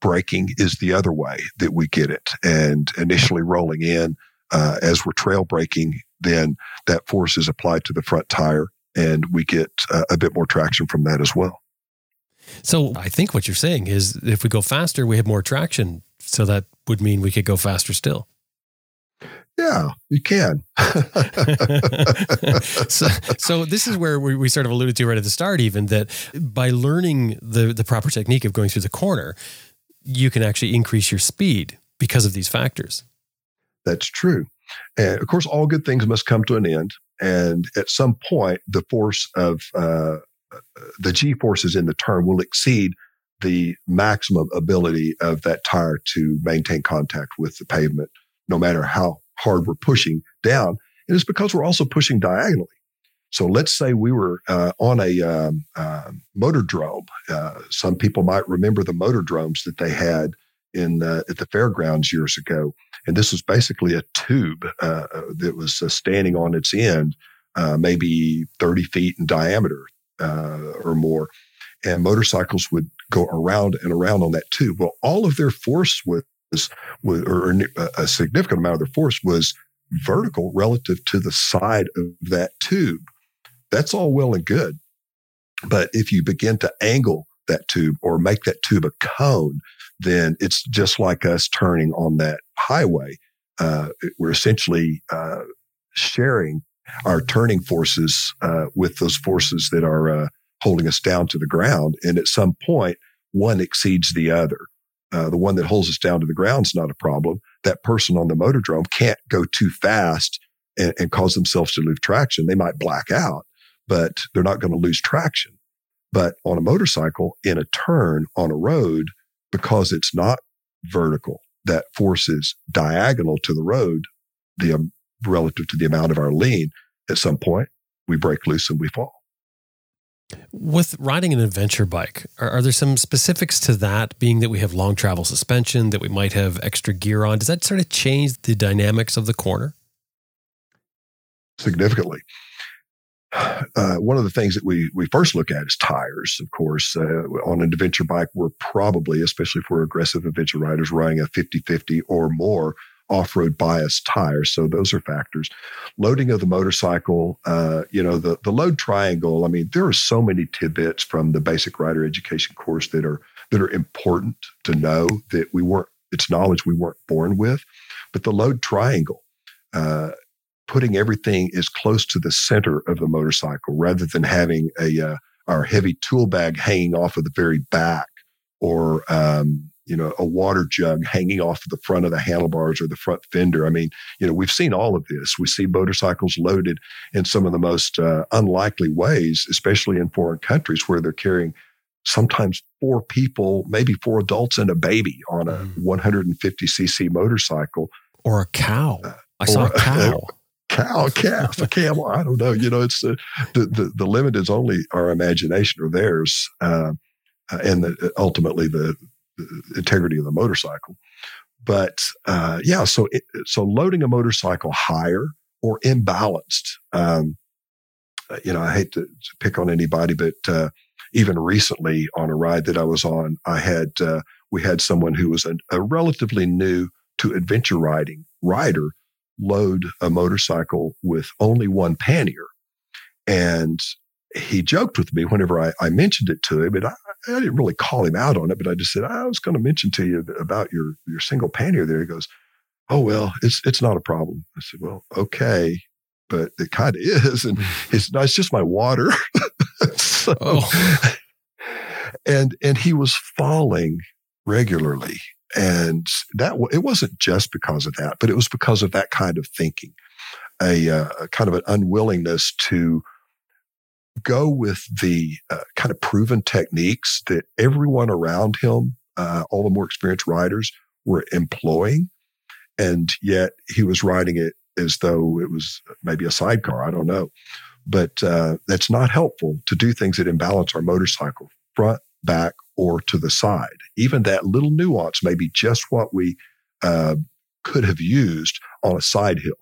Speaker 9: Braking is the other way that we get it. And initially rolling in uh, as we're trail braking, then that force is applied to the front tire and we get a bit more traction from that as well.
Speaker 1: So I think what you're saying is if we go faster, we have more traction. So that would mean we could go faster still.
Speaker 9: Yeah, you can. *laughs*
Speaker 1: so, so this is where we, we sort of alluded to right at the start, even that by learning the the proper technique of going through the corner, you can actually increase your speed because of these factors.
Speaker 9: That's true. And of course, all good things must come to an end. And at some point, the force of uh, the G forces in the turn will exceed the maximum ability of that tire to maintain contact with the pavement, no matter how hard we're pushing down. And it's because we're also pushing diagonally. So let's say we were uh, on a um, uh, motor drome. Uh, some people might remember the motor dromes that they had in at the fairgrounds years ago, and this was basically a tube uh, uh, that was standing on its end, maybe 30 feet in diameter or more, and motorcycles would go around and around on that tube. Well, all of their force was, was or a significant amount of their force was vertical relative to the side of that tube. That's all well and good. But if you begin to angle that tube or make that tube a cone, then it's just like us turning on that highway. Uh, we're essentially uh, sharing our turning forces uh, with those forces that are uh, holding us down to the ground. And at some point, one exceeds the other. Uh, the one that holds us down to the ground is not a problem. That person on the motor drome can't go too fast and, and cause themselves to lose traction. They might black out, but they're not going to lose traction. But on a motorcycle, in a turn on a road, because it's not vertical, that force is diagonal to the road, the um, relative to the amount of our lean. At some point, we break loose and we fall.
Speaker 1: With riding an adventure bike, are, are, there some specifics to that, being that we have long travel suspension, that we might have extra gear on? Does that sort of change the dynamics of the corner?
Speaker 9: Significantly. Uh, one of the things that we, we first look at is tires, of course. Uh, on an adventure bike, we're probably, especially if we're aggressive adventure riders, riding a 50 50 or more off-road bias tires. So those are factors. Loading of the motorcycle, uh, you know, the the load triangle. I mean, there are so many tidbits from the basic rider education course that are that are important to know that we weren't. It's knowledge we weren't born with, but the load triangle. Uh, putting everything as close to the center of the motorcycle rather than having a uh, our heavy tool bag hanging off of the very back or um, you know, a water jug hanging off the front of the handlebars or the front fender. I mean, you know, we've seen all of this. We see motorcycles loaded in some of the most uh, unlikely ways, especially in foreign countries where they're carrying sometimes four people, maybe four adults and a baby on a mm. 150cc motorcycle.
Speaker 1: Or a cow. Uh, I saw a cow.
Speaker 9: A *laughs* cow, calf, a camel. I don't know. You know, it's the, the, the, the limit is only our imagination or theirs. Uh, and the, ultimately the integrity of the motorcycle. But uh, yeah, so it, so loading a motorcycle higher or imbalanced. Um, uh, you know, I hate to, to pick on anybody, but uh, even recently on a ride that I was on, I had uh, we had someone who was a, a relatively new to adventure riding rider load a motorcycle with only one pannier. And he joked with me whenever I, I mentioned it to him, and I, I, didn't really call him out on it, but I just said I was going to mention to you about your your single pannier there. He goes, "Oh well, it's it's not a problem." I said, "Well, okay, but it kind of *laughs* is, and it's no, it's just my water." *laughs* so, oh. and and he was falling regularly, and that it wasn't just because of that, but it was because of that kind of thinking, a, uh, a kind of an unwillingness to go with the uh, kind of proven techniques that everyone around him, uh, all the more experienced riders, were employing. And yet he was riding it as though it was maybe a sidecar. I don't know. But uh, that's not helpful to do things that imbalance our motorcycle front, back, or to the side. Even that little nuance may be just what we uh, could have used on a side hill.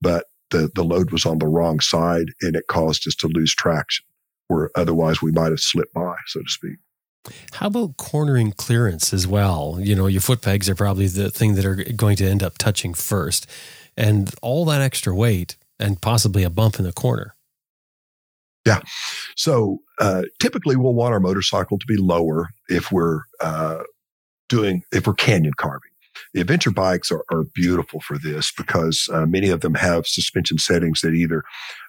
Speaker 9: But the, the load was on the wrong side and it caused us to lose traction where otherwise we might have slipped by, so to speak.
Speaker 1: How about cornering clearance as well? You know, your foot pegs are probably the thing that are going to end up touching first, and all that extra weight and possibly a bump in the corner.
Speaker 9: Yeah. So uh, typically we'll want our motorcycle to be lower if we're uh, doing, if we're canyon carving. The adventure bikes are, are beautiful for this because uh, many of them have suspension settings that either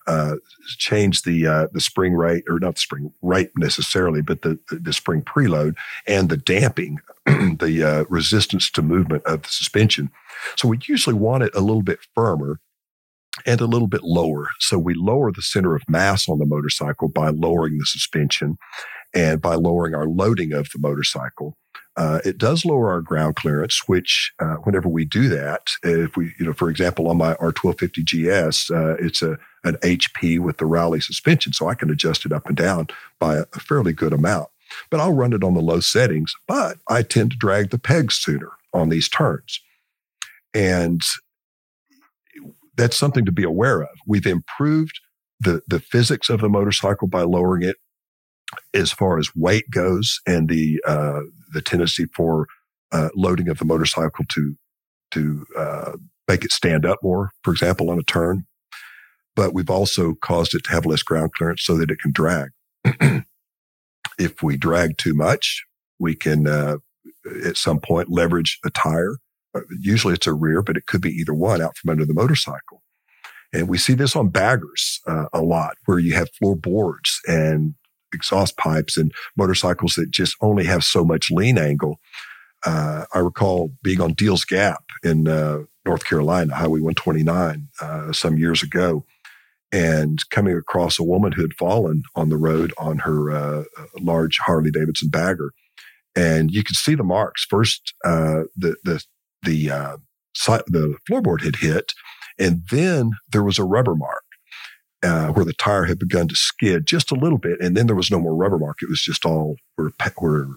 Speaker 9: uh, change the uh, the spring rate or not the spring rate necessarily, but the the spring preload and the damping, *clears throat* the uh, resistance to movement of the suspension. So we usually want it a little bit firmer and a little bit lower. So we lower the center of mass on the motorcycle by lowering the suspension and by lowering our loading of the motorcycle. Uh, it does lower our ground clearance, which uh, whenever we do that, if we, you know, for example, on my R1250 GS, uh, it's a an HP with the Rally suspension, so I can adjust it up and down by a, a fairly good amount. But I'll run it on the low settings, but I tend to drag the pegs sooner on these turns. And that's something to be aware of. We've improved the, the physics of the motorcycle by lowering it as far as weight goes and the, uh, the tendency for uh, loading of the motorcycle to, to uh, make it stand up more, for example, on a turn. But we've also caused it to have less ground clearance so that it can drag. *clears throat* if we drag too much, we can uh, at some point leverage a tire. Uh, usually it's a rear, but it could be either one out from under the motorcycle. And we see this on baggers uh, a lot where you have floorboards and exhaust pipes and motorcycles that just only have so much lean angle. Uh, I recall being on Deals Gap in uh, North Carolina, Highway 129, uh, some years ago, and coming across a woman who had fallen on the road on her uh, large Harley Davidson bagger. And you could see the marks. First, uh, the the the uh, the floorboard had hit, and then there was a rubber mark uh, where the tire had begun to skid just a little bit, and then there was no more rubber mark. It was just all where where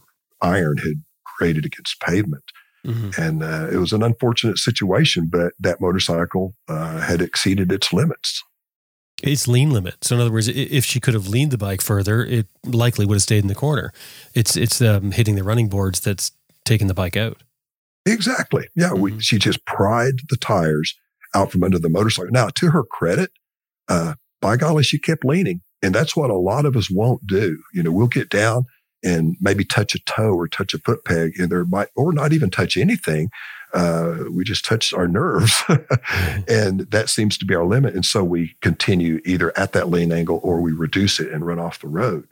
Speaker 9: iron had grated against pavement. Mm-hmm. And uh, it was an unfortunate situation, but that motorcycle uh, had exceeded its limits.
Speaker 1: It's lean limit. So in other words, if she could have leaned the bike further, it likely would have stayed in the corner. It's it's um, hitting the running boards that's taking the bike out.
Speaker 9: Exactly. Yeah. Mm-hmm. We, she just pried the tires out from under the motorcycle. Now, to her credit, uh, by golly, she kept leaning. And that's what a lot of us won't do. You know, we'll get down and maybe touch a toe or touch a foot peg and there might, or not even touch anything. Uh, we just touch our nerves *laughs* and that seems to be our limit. And so we continue either at that lean angle or we reduce it and run off the road.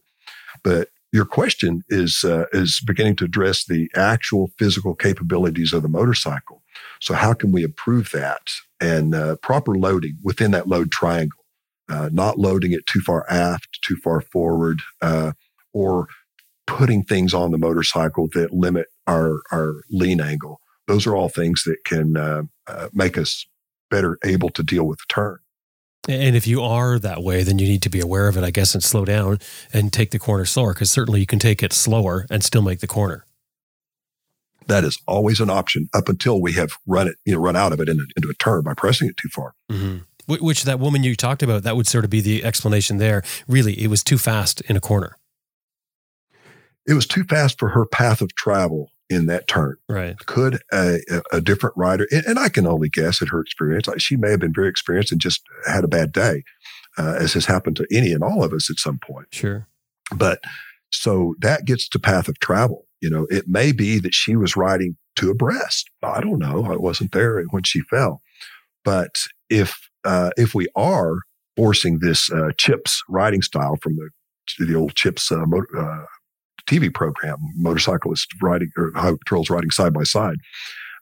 Speaker 9: But your question is, uh, is beginning to address the actual physical capabilities of the motorcycle. So how can we improve that and uh, proper loading within that load triangle? Uh, not loading it too far aft, too far forward, uh, or putting things on the motorcycle that limit our, our lean angle. Those are all things that can uh, uh, make us better able to deal with the turn.
Speaker 1: And if you are that way, then you need to be aware of it, I guess, and slow down and take the corner slower because certainly you can take it slower and still make the corner.
Speaker 9: That is always an option up until we have run it, you know, run out of it into, into a turn by pressing it too far.
Speaker 1: Mm-hmm. Which that woman you talked about, that would sort of be the explanation there. Really, it was too fast in a corner
Speaker 9: it was too fast for her path of travel in that turn.
Speaker 1: Right.
Speaker 9: Could a, a different rider, and I can only guess at her experience, she may have been very experienced and just had a bad day, uh, as has happened to any and all of us at some point.
Speaker 1: Sure.
Speaker 9: But so that gets to path of travel. You know, it may be that she was riding two abreast. I don't know. I wasn't there when she fell. But if uh, if we are forcing this uh, CHiPs riding style from the the old CHiPs uh, motor, uh, TV program, motorcyclists riding or highway patrols riding side by side.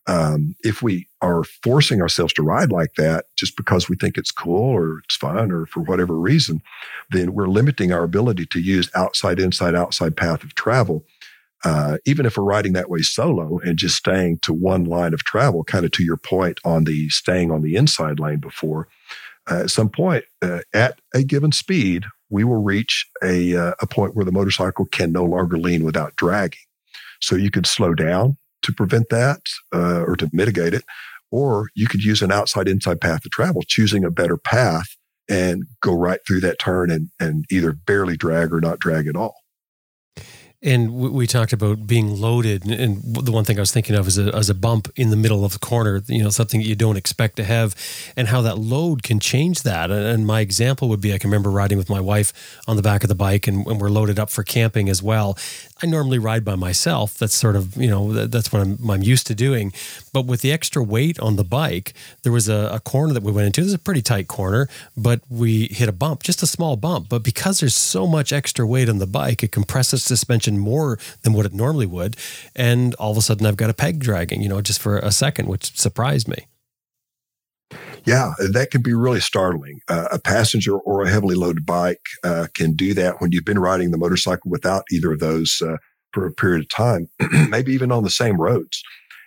Speaker 9: Um, if we are forcing ourselves to ride like that just because we think it's cool or it's fun or for whatever reason, then we're limiting our ability to use outside, inside, outside path of travel. Uh, even if we're riding that way solo and just staying to one line of travel, kind of to your point on the staying on the inside lane before, uh, at some point uh, at a given speed, we will reach a, uh, a point where the motorcycle can no longer lean without dragging. So you could slow down to prevent that uh, or to mitigate it, or you could use an outside inside path to travel, choosing a better path and go right through that turn and, and either barely drag or not drag at all.
Speaker 1: And we talked about being loaded, and the one thing I was thinking of is a, as a bump in the middle of the corner, you know, something you don't expect to have, and how that load can change that. And my example would be I can remember riding with my wife on the back of the bike, and, and we're loaded up for camping as well. I normally ride by myself. That's sort of, you know, that's what I'm, I'm used to doing. But with the extra weight on the bike, there was a, a corner that we went into. This is a pretty tight corner, but we hit a bump, just a small bump. But because there's so much extra weight on the bike, it compresses suspension more than what it normally would. And all of a sudden, I've got a peg dragging, you know, just for a second, which surprised me.
Speaker 9: Yeah, that can be really startling. Uh, a passenger or a heavily loaded bike uh, can do that when you've been riding the motorcycle without either of those uh, for a period of time, *clears throat* maybe even on the same roads.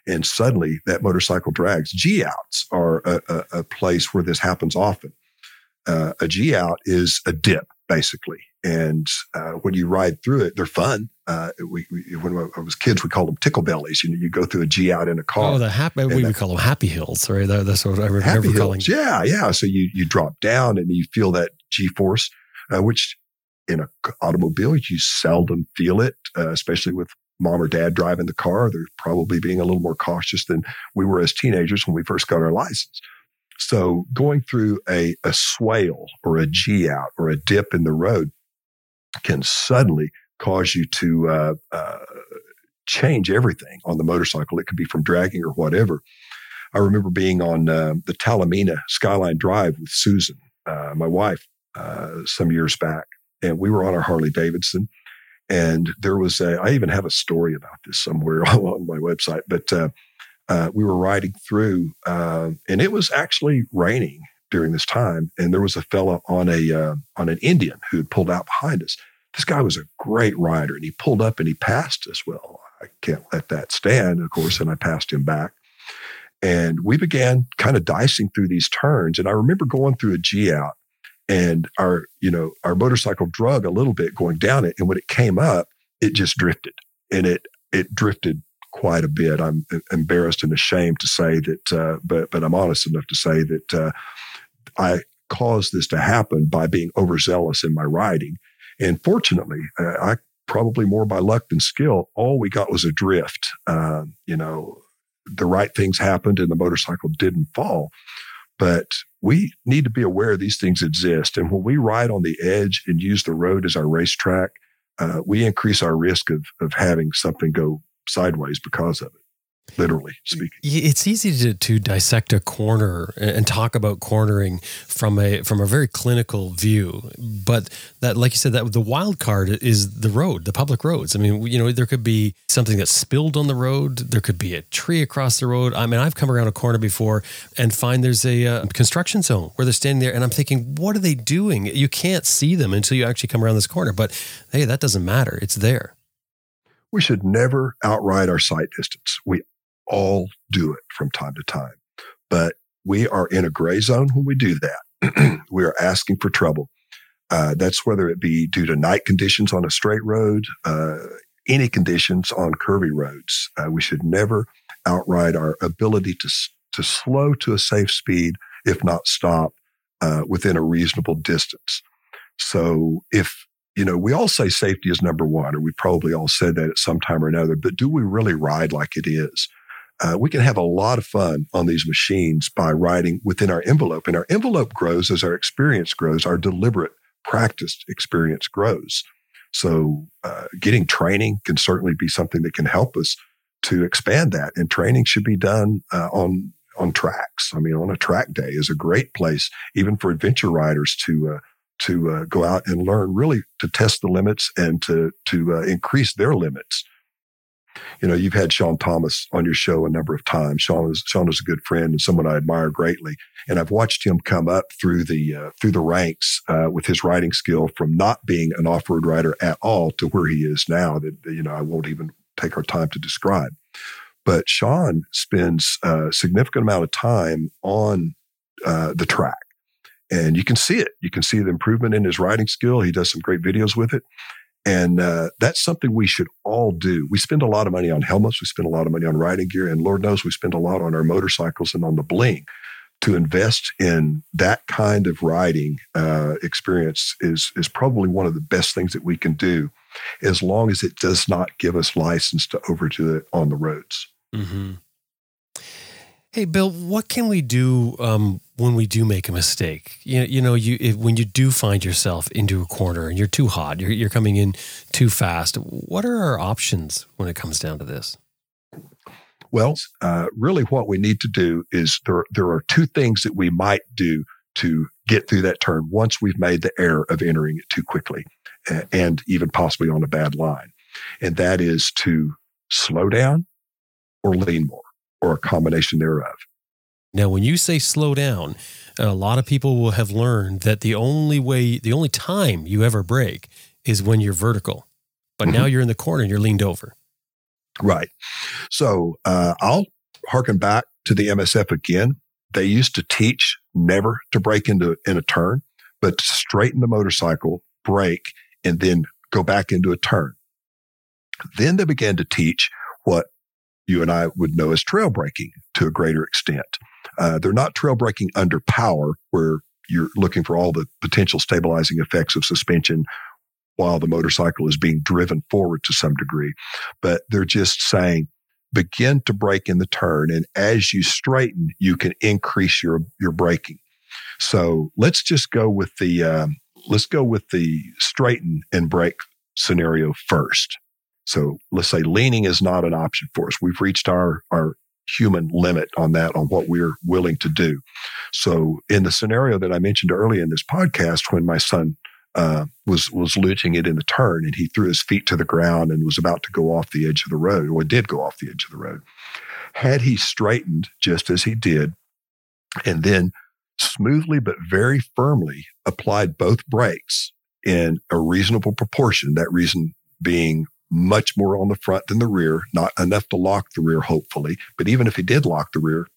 Speaker 9: And suddenly that motorcycle drags. G outs are a, a, a, place where this happens often. Uh, a G out is a dip, basically. And uh, when you ride through it, they're fun. Uh, we, we, when I was kids, we called them tickle bellies. You know, you go through a G out in a car.
Speaker 1: Oh, the happy, we would call them happy hills, right? That's what I remember
Speaker 9: happy hills. Yeah, yeah. So you you drop down and you feel that G force, uh, which in an automobile you seldom feel it, uh, especially with mom or dad driving the car. They're probably being a little more cautious than we were as teenagers when we first got our license. So going through a, a swale or a G out or a dip in the road can suddenly cause you to uh, uh, change everything on the motorcycle. It could be from dragging or whatever. I remember being on uh, the Talimena Skyline Drive with Susan, uh, my wife, uh, some years back, and we were on our Harley Davidson. And there was a, I even have a story about this somewhere *laughs* on my website, but uh, we were riding through, and it was actually raining during this time. And there was a fella on a on an Indian who had pulled out behind us. This guy was a great rider, and he pulled up and he passed us. Well, I can't let that stand, of course, and I passed him back. And we began kind of dicing through these turns. And I remember going through a G out and our you know our motorcycle drug a little bit going down it and when it came up it just drifted and it it drifted quite a bit i'm embarrassed and ashamed to say that uh, but but i'm honest enough to say that uh, i caused this to happen by being overzealous in my riding and fortunately uh, i probably more by luck than skill all we got was a drift um, you know the right things happened and the motorcycle didn't fall. But we need to be aware these things exist. And when we ride on the edge and use the road as our racetrack, uh, we increase our risk of, of having something go sideways because of it literally speaking.
Speaker 1: It's easy to, to dissect a corner and talk about cornering from a from a very clinical view, but that, like you said, that the wild card is the road, the public roads. I mean, you know, there could be something that spilled on the road. There could be a tree across the road. I mean, I've come around a corner before and find there's a uh, construction zone where they're standing there, and I'm thinking, what are they doing? You can't see them until you actually come around this corner. But hey, that doesn't matter. It's there.
Speaker 9: We should never outride our sight distance. We all do it from time to time. But we are in a gray zone when we do that. *clears throat* we are asking for trouble. Uh, that's whether it be due to night conditions on a straight road, uh, any conditions on curvy roads. Uh, we should never outride our ability to, to slow to a safe speed, if not stop, uh, within a reasonable distance. So if you know, we all say safety is number one, or we probably all said that at some time or another, but do we really ride like it is? Uh, we can have a lot of fun on these machines by riding within our envelope. And our envelope grows as our experience grows, our deliberate, practiced experience grows. So, uh, getting training can certainly be something that can help us to expand that. And training should be done uh, on on tracks. I mean, on a track day is a great place, even for adventure riders to uh, to uh, go out and learn, really to test the limits and to to uh, increase their limits you know, you've had Sean Thomas on your show a number of times. Sean is Sean is a good friend and someone I admire greatly, and I've watched him come up through the uh, through the ranks uh, with his writing skill from not being an off road rider at all to where he is now. That you know, I won't even take our time to describe. But Sean spends a significant amount of time on uh, the track. And you can see it. You can see the improvement in his writing skill. He does some great videos with it. And uh, that's something we should all do. We spend a lot of money on helmets. We spend a lot of money on riding gear. And Lord knows we spend a lot on our motorcycles and on the bling. To invest in that kind of riding uh, experience is, is probably one of the best things that we can do, as long as it does not give us license to overdo it on the roads.
Speaker 1: Mm-hmm. Hey, Bill, what can we do um, when we do make a mistake? You, you know, you if, when you do find yourself into a corner and you're too hot, you're, you're coming in too fast. What are our options when it comes down to this?
Speaker 9: Well, uh, really, what we need to do is there there are two things that we might do to get through that turn once we've made the error of entering it too quickly, and even possibly on a bad line, and that is to slow down or lean more or a combination thereof.
Speaker 1: Now, when you say slow down, a lot of people will have learned that the only way, the only time you ever brake is when you're vertical. but mm-hmm. now you're in the corner and you're leaned over.
Speaker 9: Right. So uh, I'll harken back to the MSF again. They used to teach never to brake into in a turn, but to straighten the motorcycle, brake, and then go back into a turn. Then they began to teach what you and I would know as trail braking to a greater extent. Uh, they're not trail braking under power, where you're looking for all the potential stabilizing effects of suspension while the motorcycle is being driven forward to some degree. But they're just saying, begin to brake in the turn. And as you straighten, you can increase your, your braking. So let's just go with the, um, let's go with the straighten and brake scenario first. So let's say leaning is not an option for us. We've reached our, our human limit on that, on what we're willing to do. So in the scenario that I mentioned earlier in this podcast, when my son uh, was was looting it in the turn, and he threw his feet to the ground and was about to go off the edge of the road, or did go off the edge of the road. Had he straightened just as he did, and then smoothly but very firmly applied both brakes in a reasonable proportion, that reason being much more on the front than the rear, not enough to lock the rear, hopefully. But even if he did lock the rear,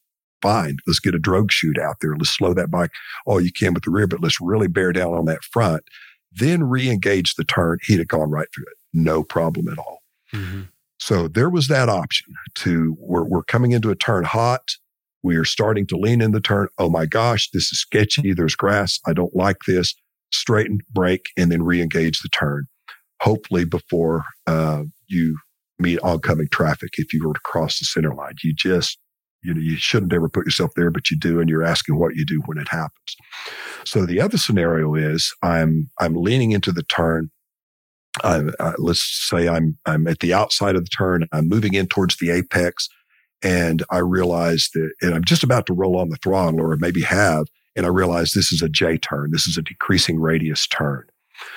Speaker 9: fine. Let's get a drogue chute out there. Let's slow that bike all you can with the rear, but let's really bear down on that front. Then re-engage the turn. He'd have gone right through it. No problem at all. Mm-hmm. So there was that option to we're, we're coming into a turn hot. We are starting to lean in the turn. Oh my gosh, this is sketchy. There's grass. I don't like this. Straighten, brake, and then re-engage the turn. Hopefully before uh, you meet oncoming traffic if you were to cross the center line. You just you know, you shouldn't ever put yourself there, but you do, and you're asking what you do when it happens. So the other scenario is I'm I'm leaning into the turn. I'm, uh, let's say I'm I'm at the outside of the turn. I'm moving in towards the apex, and I realize that, and I'm just about to roll on the throttle, or maybe have, and I realize this is a J turn. This is a decreasing radius turn.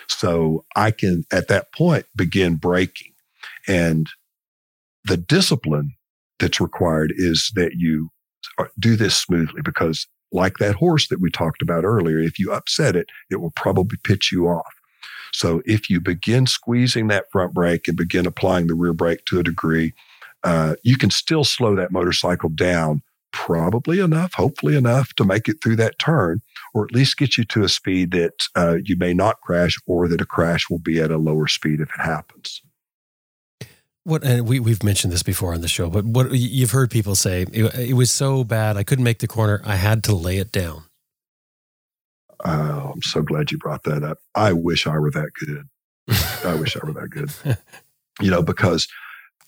Speaker 9: So I can at that point begin braking, and the discipline that's required is that you do this smoothly because like that horse that we talked about earlier, if you upset it, it will probably pitch you off. So if you begin squeezing that front brake and begin applying the rear brake to a degree, uh, you can still slow that motorcycle down probably enough, hopefully enough to make it through that turn, or at least get you to a speed that uh, you may not crash or that a crash will be at a lower speed if it happens.
Speaker 1: What and we we've mentioned this before on the show, but what you've heard people say it, it was so bad I couldn't make the corner. I had to lay it down.
Speaker 9: Oh, I'm so glad you brought that up. I wish I were that good. I wish I were that good. *laughs* You know, because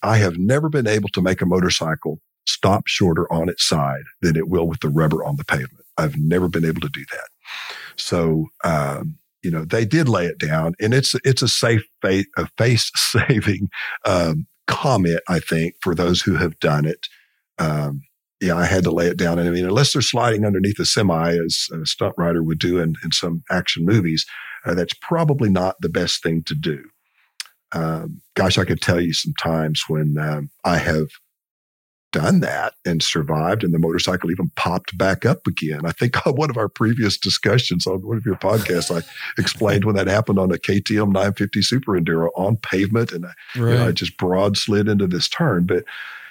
Speaker 9: I have never been able to make a motorcycle stop shorter on its side than it will with the rubber on the pavement. I've never been able to do that. So, um, you know, they did lay it down, and it's it's a safe face, a face *laughs* saving um, comment, I think, for those who have done it. Um, yeah, I had to lay it down. And I mean, unless they're sliding underneath a semi, as a stunt rider would do in, in some action movies, uh, that's probably not the best thing to do. Um, gosh, I could tell you some times when um, I have done that and survived, and the motorcycle even popped back up again. I think *laughs* on one of our previous discussions on one of your podcasts, I explained when that happened on a KTM 950 Super Enduro on pavement, and I, right. you know, I just broad slid into this turn. But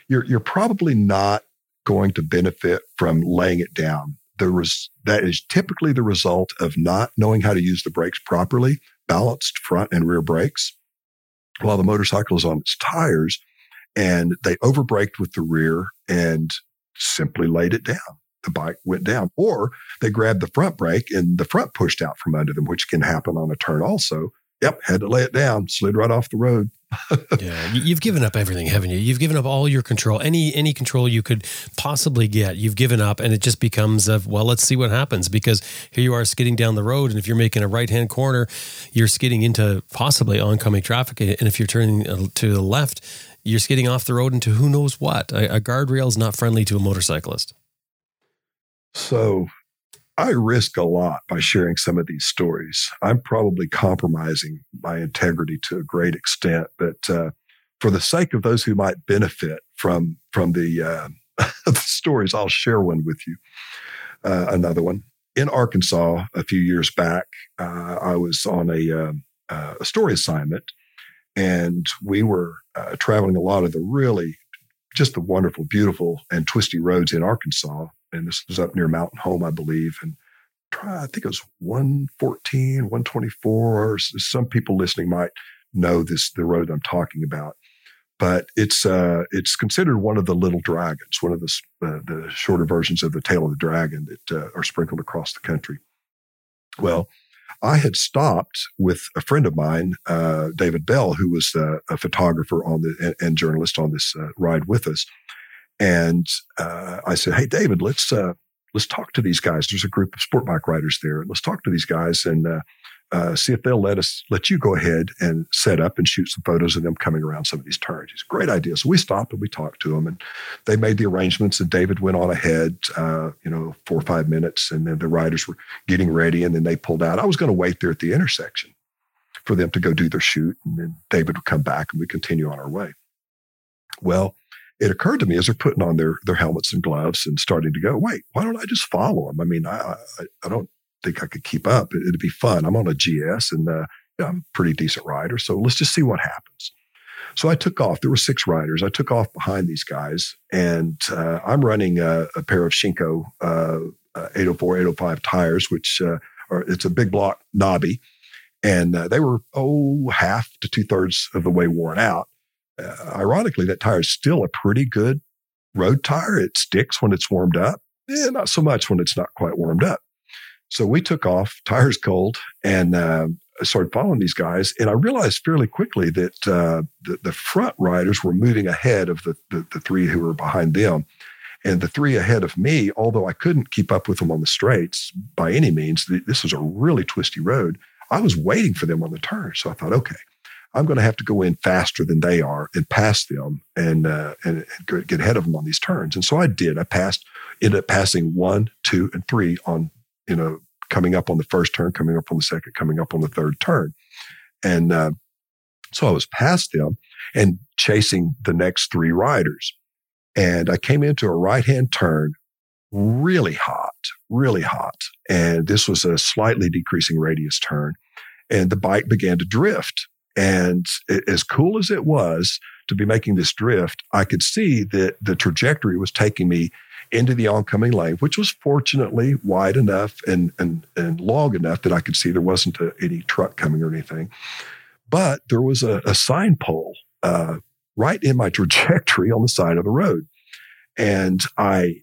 Speaker 9: you're you're probably not going to benefit from laying it down. There was that is typically the result of not knowing how to use the brakes properly, balanced front and rear brakes, while the motorcycle is on its tires and they overbraked with the rear and simply laid it down. The bike went down, or they grabbed the front brake and the front pushed out from under them, which can happen on a turn also. Yep, had to lay it down, slid right off the road. *laughs*
Speaker 1: yeah, you've given up everything, haven't you? You've given up all your control, any any control you could possibly get. You've given up, and it just becomes of well, let's see what happens because here you are skidding down the road, and if you're making a right hand corner, you're skidding into possibly oncoming traffic, and if you're turning uh, to the left, you're skidding off the road into who knows what. A, a guardrail is not friendly to a motorcyclist.
Speaker 9: So I risk a lot by sharing some of these stories. I'm probably compromising my integrity to a great extent, but uh, for the sake of those who might benefit from from the, uh, *laughs* the stories, I'll share one with you. Uh, another one in Arkansas a few years back. Uh, I was on a, um, uh, a story assignment And we were uh, traveling a lot of the really just the wonderful, beautiful, and twisty roads in Arkansas. And this was up near Mountain Home, I believe. And I think it was 114, 124. Or some people listening might know this, the road I'm talking about. But it's uh, it's considered one of the little dragons, one of the uh, the shorter versions of the tail of the dragon that uh, are sprinkled across the country. Well, I had stopped with a friend of mine, uh, David Bell, who was uh, a photographer on the and, and journalist on this uh, ride with us. And uh, I said, "Hey, David, let's uh, let's talk to these guys. There's a group of sport bike riders there. Let's talk to these guys and uh, see if they'll let us let you go ahead and set up and shoot some photos of them coming around some of these turns. It's great idea. So we stopped and we talked to them, and they made the arrangements. And David went on ahead, uh, you know, four or five minutes, and then the riders were getting ready, and then they pulled out. I was going to wait there at the intersection for them to go do their shoot, and then David would come back, and we continue on our way. Well, it occurred to me as they're putting on their their helmets and gloves and starting to go, wait, why don't I just follow them? I mean, I I, I don't think I could keep up. It, would be fun. I'm on a GS and uh, I'm a pretty decent rider, so let's just see what happens. So I took off. There were six riders. I took off behind these guys, and uh, I'm running a, a, pair of Shinko uh, 804, 805 tires, which uh, are it's a big block knobby, and uh, they were oh half to two thirds of the way worn out uh, ironically, that tire is still a pretty good road tire. It sticks when it's warmed up, eh, not so much when it's not quite warmed up. So we took off, tires cold, and uh, started following these guys. And I realized fairly quickly that uh, the, the, front riders were moving ahead of the, the, the three who were behind them. And the three ahead of me, although I couldn't keep up with them on the straights by any means, this was a really twisty road. I was waiting for them on the turn. So I thought, okay, I'm going to have to go in faster than they are and pass them and, uh, and, get ahead of them on these turns. And so I did. I passed, ended up passing one, two, and three on, you know, coming up on the first turn, coming up on the second, coming up on the third turn. And uh, so I was past them and chasing the next three riders. And I came into a right hand turn really hot, really hot. And this was a slightly decreasing radius turn. And the bike began to drift. And as cool as it was to be making this drift, I could see that the trajectory was taking me into the oncoming lane, which was fortunately wide enough and, and, and long enough that I could see there wasn't a, any truck coming or anything. But there was a, a sign pole uh, right in my *laughs* trajectory on the side of the road. And I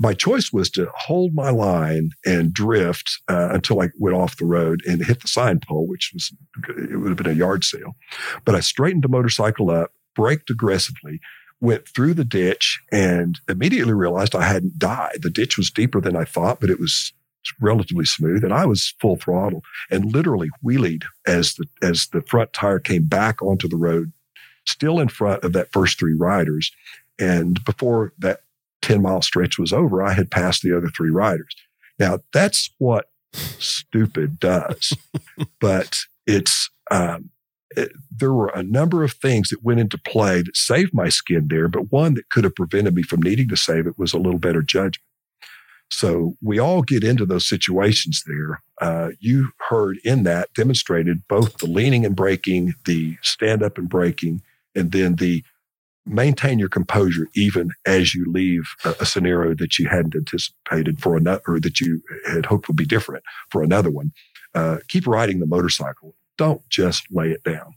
Speaker 9: my choice was to hold my line and drift uh, until I went off the road and hit the sign pole, which was it would have been a yard sale. But I straightened the motorcycle up, braked aggressively, went through the ditch, and immediately realized I hadn't died. The ditch was deeper than I thought, but it was relatively smooth, and I was full throttle and literally wheelied as the as the front tire came back onto the road, still in front of that first three riders. And before that 10 mile stretch was over, I had passed the other three riders. Now, that's what stupid does, *laughs* but it's, um, it, there were a number of things that went into play that saved my skin there, but one that could have prevented me from needing to save it was a little better judgment. So we all get into those situations there. Uh, you heard in that demonstrated both the leaning and braking, the stand up and braking, and then the maintain your composure even as you leave a, a, scenario that you hadn't anticipated for another or that you had hoped would be different for another one. Uh, keep riding the motorcycle. Don't just lay it down.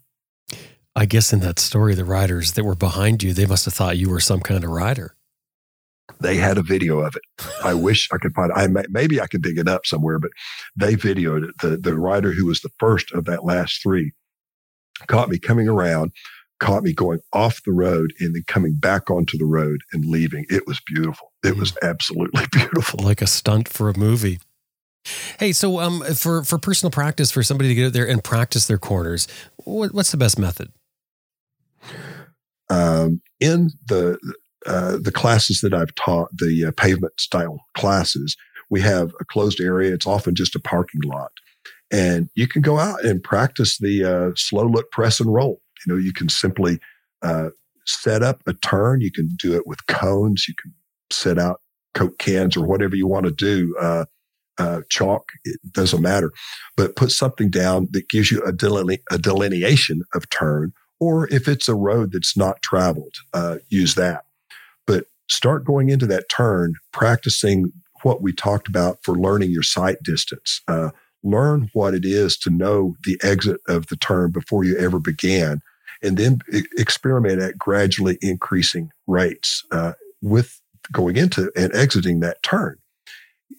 Speaker 1: I guess in that story, the riders that were behind you, they must have thought you were some kind of rider.
Speaker 9: They had a video of it. I *laughs* wish I could find. It. I may, maybe I could dig it up somewhere, but they videoed it. The the rider who was the first of that last three caught me coming around caught me going off the road and then coming back onto the road and leaving. It was beautiful. It was mm. absolutely *laughs* beautiful.
Speaker 1: Like a stunt for a movie. Hey, so um, for for personal practice, for somebody to get out there and practice their corners, what, what's the best method?
Speaker 9: Um, in the uh, the classes that I've taught, the uh, pavement style classes, we have a closed area. It's often just a parking lot, and you can go out and practice the uh, slow look, press, and roll. You know, you can simply uh, set up a turn. You can do it with cones. You can set out Coke cans or whatever you want to do. Uh, chalk, it doesn't matter, but put something down that gives you a, deline- a delineation of turn Or if it's a road that's not traveled, uh, use that. But start going into that turn, practicing what we talked about for learning your sight distance. Uh, learn what it is to know the exit of the turn before you ever began, and then experiment at gradually increasing rates uh, with going into and exiting that turn.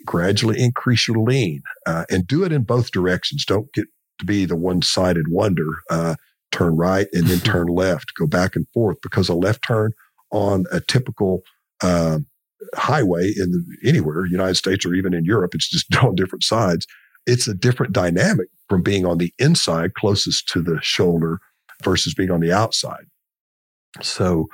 Speaker 9: Gradually increase your lean uh, and do it in both directions. Don't get to be the one sided wonder. Uh, turn right and then *laughs* turn left, go back and forth because a left turn on a typical um, highway in the, anywhere, United States or even in Europe, it's just *laughs* on different sides. It's a different dynamic from being on the inside closest to the shoulder versus being on the outside. So,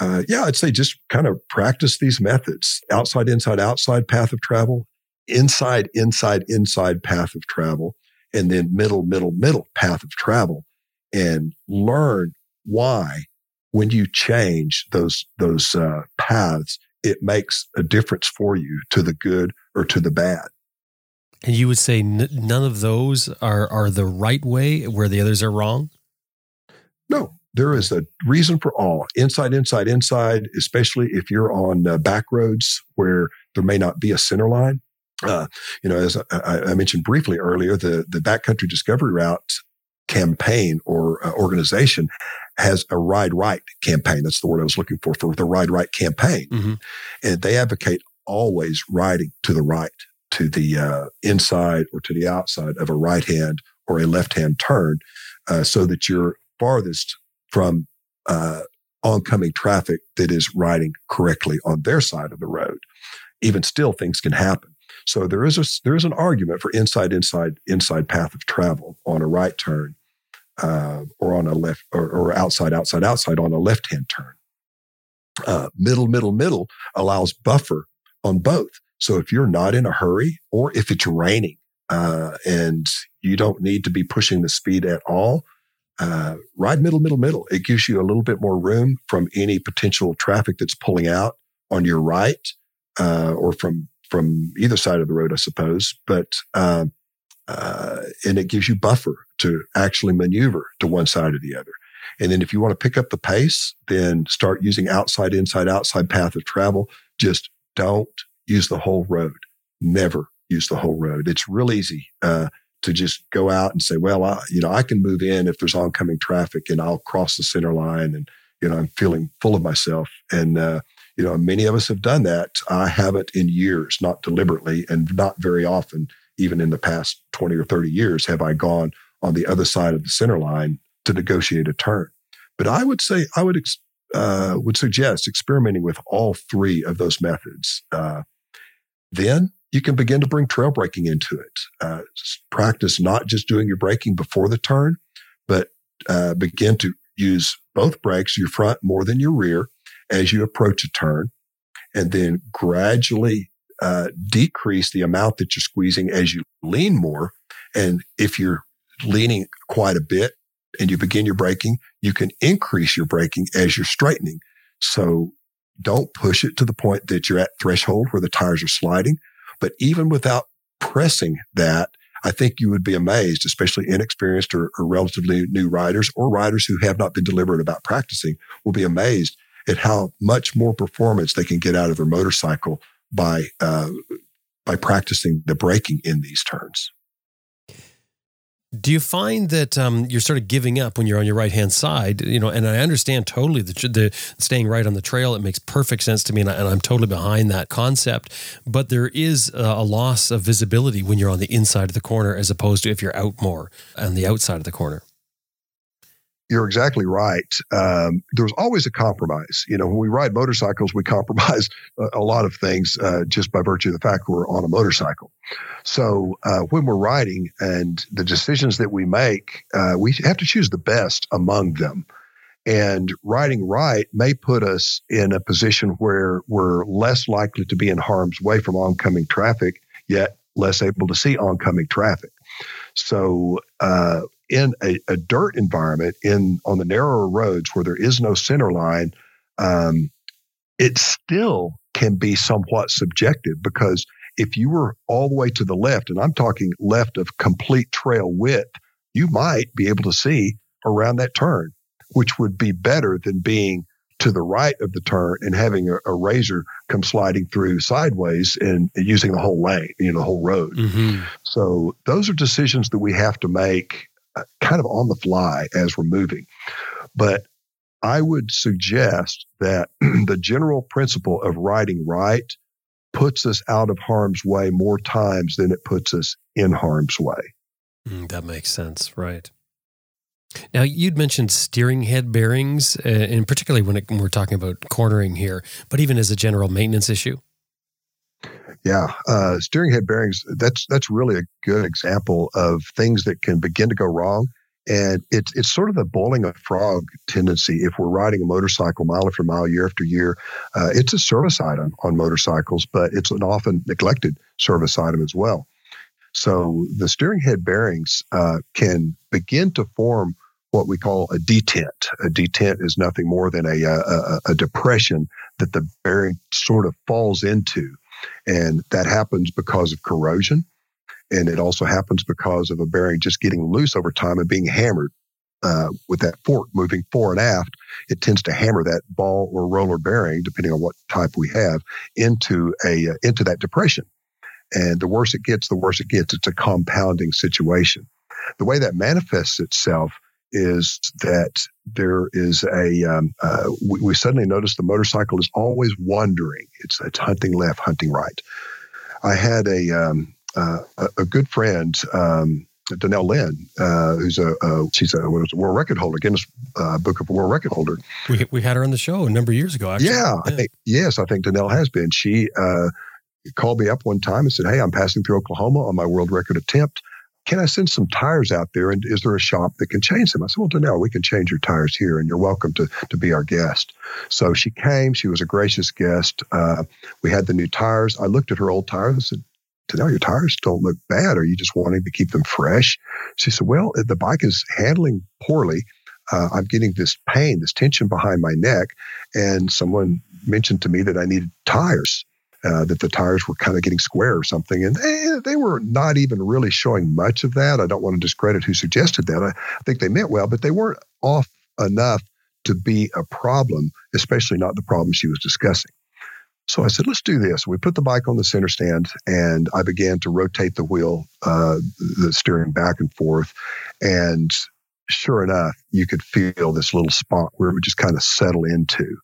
Speaker 9: uh, yeah, I'd say just kind of practice these methods outside, inside, outside path of travel, inside, inside, inside path of travel, and then middle, middle, middle path of travel and learn why when you change those, those uh, paths, it makes a difference for you to the good or to the bad.
Speaker 1: And you would say n- none of those are are the right way, where the others are wrong.
Speaker 9: No, there is a reason for all. Inside, inside, inside. Especially if you're on uh, back roads where there may not be a center line. Uh, you know, as I, I, mentioned briefly earlier, the the backcountry discovery route campaign or uh, organization has a ride right campaign. That's the word I was looking for for the ride right campaign, mm-hmm. and they advocate always riding to the right, to the uh, inside or to the outside of a right hand or a left hand turn, uh, so that you're farthest from uh, oncoming traffic that is riding correctly on their side of the road. Even still, things can happen. So there is a there is an argument for inside inside inside path of travel on a right turn uh, or on a left or, or, outside, outside, outside on a left hand turn. Uh, middle, middle, middle allows buffer on both. So if you're not in a hurry or if it's raining uh, and you don't need to be pushing the speed at all, uh, ride middle, middle, middle. It gives you a little bit more room from any potential traffic that's pulling out on your right uh, or from from either side of the road, I suppose. But um, uh, and it gives you buffer to actually maneuver to one side or the other. And then if you want to pick up the pace, then start using outside, inside, outside path of travel. Just don't use the whole road. Never use the whole road. It's real easy uh, to just go out and say, well, I, you know, I can move in if there's oncoming traffic and I'll cross the center line and, you know, I'm feeling full of myself. And, uh, you know, many of us have done that. I haven't in years, not deliberately and not very often even in the past 20 or 30 years, have I gone on the other side of the center line to negotiate a turn. But I would say, I would, uh, would suggest experimenting with all three of those methods. Uh, then you can begin to bring trail braking into it. Uh, practice not just doing your braking before the turn, but uh, begin to use both brakes, your front more than your rear, as you approach a turn, and then gradually uh, decrease the amount that you're squeezing as you lean more. And if you're leaning quite a bit and you begin your braking, you can increase your braking as you're straightening. So don't push it to the point that you're at threshold where the tires are sliding. But even without pressing that, I think you would be amazed, especially inexperienced or, or, relatively new riders or riders who have not been deliberate about practicing will be amazed at how much more performance they can get out of their motorcycle by uh, by practicing the braking in these turns.
Speaker 1: Do you find that um, you're sort of giving up when you're on your right hand side? You know, and I understand totally the, the staying right on the trail. It makes perfect sense to me, and, I, am totally behind that concept. But there is a loss of visibility when you're on the inside of the corner, as opposed to if you're out more on the outside of the corner
Speaker 9: you're exactly right. Um, there's always a compromise. You know, when we ride motorcycles, we *laughs* compromise a, a lot of things uh, just by virtue of the fact we're on a motorcycle. So uh, when we're riding and the decisions that we make, uh, we have to choose the best among them. And riding right may put us in a position where we're less likely to be in harm's way from oncoming traffic, yet less able to see oncoming traffic. So uh, in a, a, dirt environment in on the narrower roads where there is no center line, um, it still can be somewhat subjective because if you were all the way to the left, and I'm talking left of complete trail width, you might be able to see around that turn. which would be better than being to the right of the turn and having a, a razor come sliding through sideways and, using the whole lane, you know, the whole road. Mm-hmm. So those are decisions that we have to make kind of on the fly as we're moving. But I would suggest that *clears throat* the general principle of riding right puts us out of harm's way more times than it puts us in harm's way.
Speaker 1: Mm, that makes sense, right? Now, you'd mentioned steering head bearings, uh, and particularly when, it, when we're talking about cornering here, but even as a general maintenance issue.
Speaker 9: Yeah, uh, steering head bearings. That's that's really a good example of things that can begin to go wrong and it's it's sort of the bowling a frog tendency. If we're riding a motorcycle mile after mile, year after year, uh, it's a service item on motorcycles, but it's an often neglected service item as well. So the steering head bearings uh, can begin to form what we call a detent. A detent is nothing more than a, a, a depression that the bearing sort of falls into, and that happens because of corrosion and it also happens because of a bearing just getting loose over time and being hammered. Uh, with that fork moving fore and aft, it tends to hammer that ball or roller bearing, depending on what type we have, into a uh, into that depression. And the worse it gets, the worse it gets. It's a compounding situation. The way that manifests itself is that there is a um, uh, we, we, suddenly notice the motorcycle is always wandering. It's it's hunting left, hunting right. I had a um, uh, a, good friend, um, Danell Lynn, uh, who's a, a, she's a, world record holder, Guinness uh, Book of World Record holder.
Speaker 1: We, we had her on the show a number of years ago. Actually.
Speaker 9: Yeah, yeah. I think yes, I think Danelle has been. She uh, called me up one time and said, "Hey, I'm passing through Oklahoma on my world record attempt. Can I send some tires out there? And is there a shop that can change them?" I said, "Well, Danell, we can change your tires here, and you're welcome to to be our guest." So she came. She was a gracious guest. Uh, we had the new tires. I looked at her old tires and said, know your tires don't look bad. Are you just wanting to keep them fresh? She said, well, the bike is handling poorly. Uh, I'm getting this pain, this tension behind my neck. And someone mentioned to me that I needed tires, uh, that the tires were kind of getting square or something. And they, they, were not even really showing much of that. I don't want to discredit who suggested that. I, think they meant well, but they weren't off enough to be a problem, especially not the problem she was discussing. So I said, let's do this. We put the bike on the center stand and I began to rotate the wheel, uh, the steering back and forth. And sure enough, you could feel this little spot where it would just kind of settle into.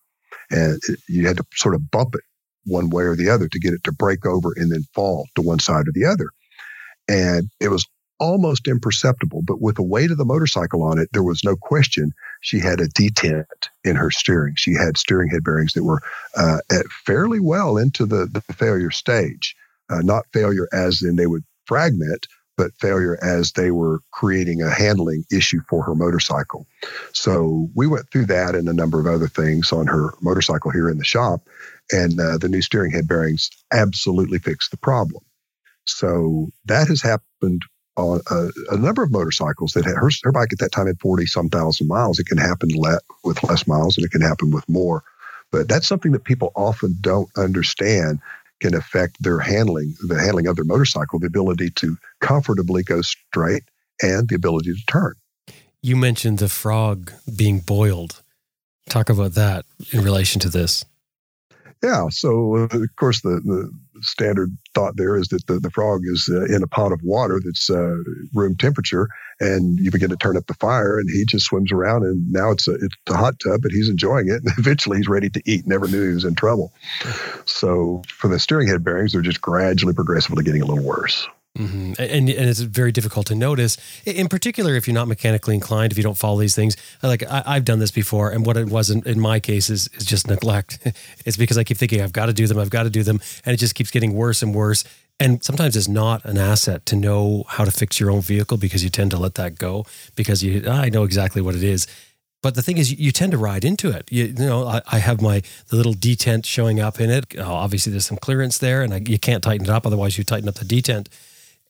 Speaker 9: And it, you had to sort of bump it one way or the other to get it to break over and then fall to one side or the other. And it was almost imperceptible, but with the weight of the motorcycle on it, there was no question she had a detent in her steering. She had steering head bearings that were uh, at fairly well into the, the failure stage. Uh, not failure as in they would fragment, but failure as they were creating a handling issue for her motorcycle. So we went through that and a number of other things on her motorcycle here in the shop. And uh, the new steering head bearings absolutely fixed the problem. So that has happened on a, a, number of motorcycles that had her, her bike at that time had 40 some thousand miles. It can happen with less miles and it can happen with more. But that's something that people often don't understand can affect their handling, the handling of their motorcycle, the ability to comfortably go straight and the ability to turn.
Speaker 1: You mentioned the frog being boiled. Talk about that in relation to this.
Speaker 9: Yeah. So, uh, of course, the, the standard thought there is that the, the frog is uh, in a pot of water that's uh, room temperature, and you begin to turn up the fire, and he just swims around, and now it's a it's a hot tub, but he's enjoying it, and *laughs* eventually he's ready to eat. Never knew he was in trouble. So, for the steering head bearings, they're just gradually, progressively getting a little worse.
Speaker 1: Mm-hmm. And, and it's very difficult to notice, in particular, if you're not mechanically inclined, if you don't follow these things. Like I, have done this before, and what it was in, in my case is, is just neglect. *laughs* it's because I keep thinking I've got to do them, I've got to do them, and it just keeps getting worse and worse. And sometimes it's not an asset to know how to fix your own vehicle because you tend to let that go because you ah, I know exactly what it is. But the thing is, you, tend to ride into it. You, you know, I, I, have my the little detent showing up in it. Oh, obviously, there's some clearance there, and I, you can't tighten it up. Otherwise, you tighten up the detent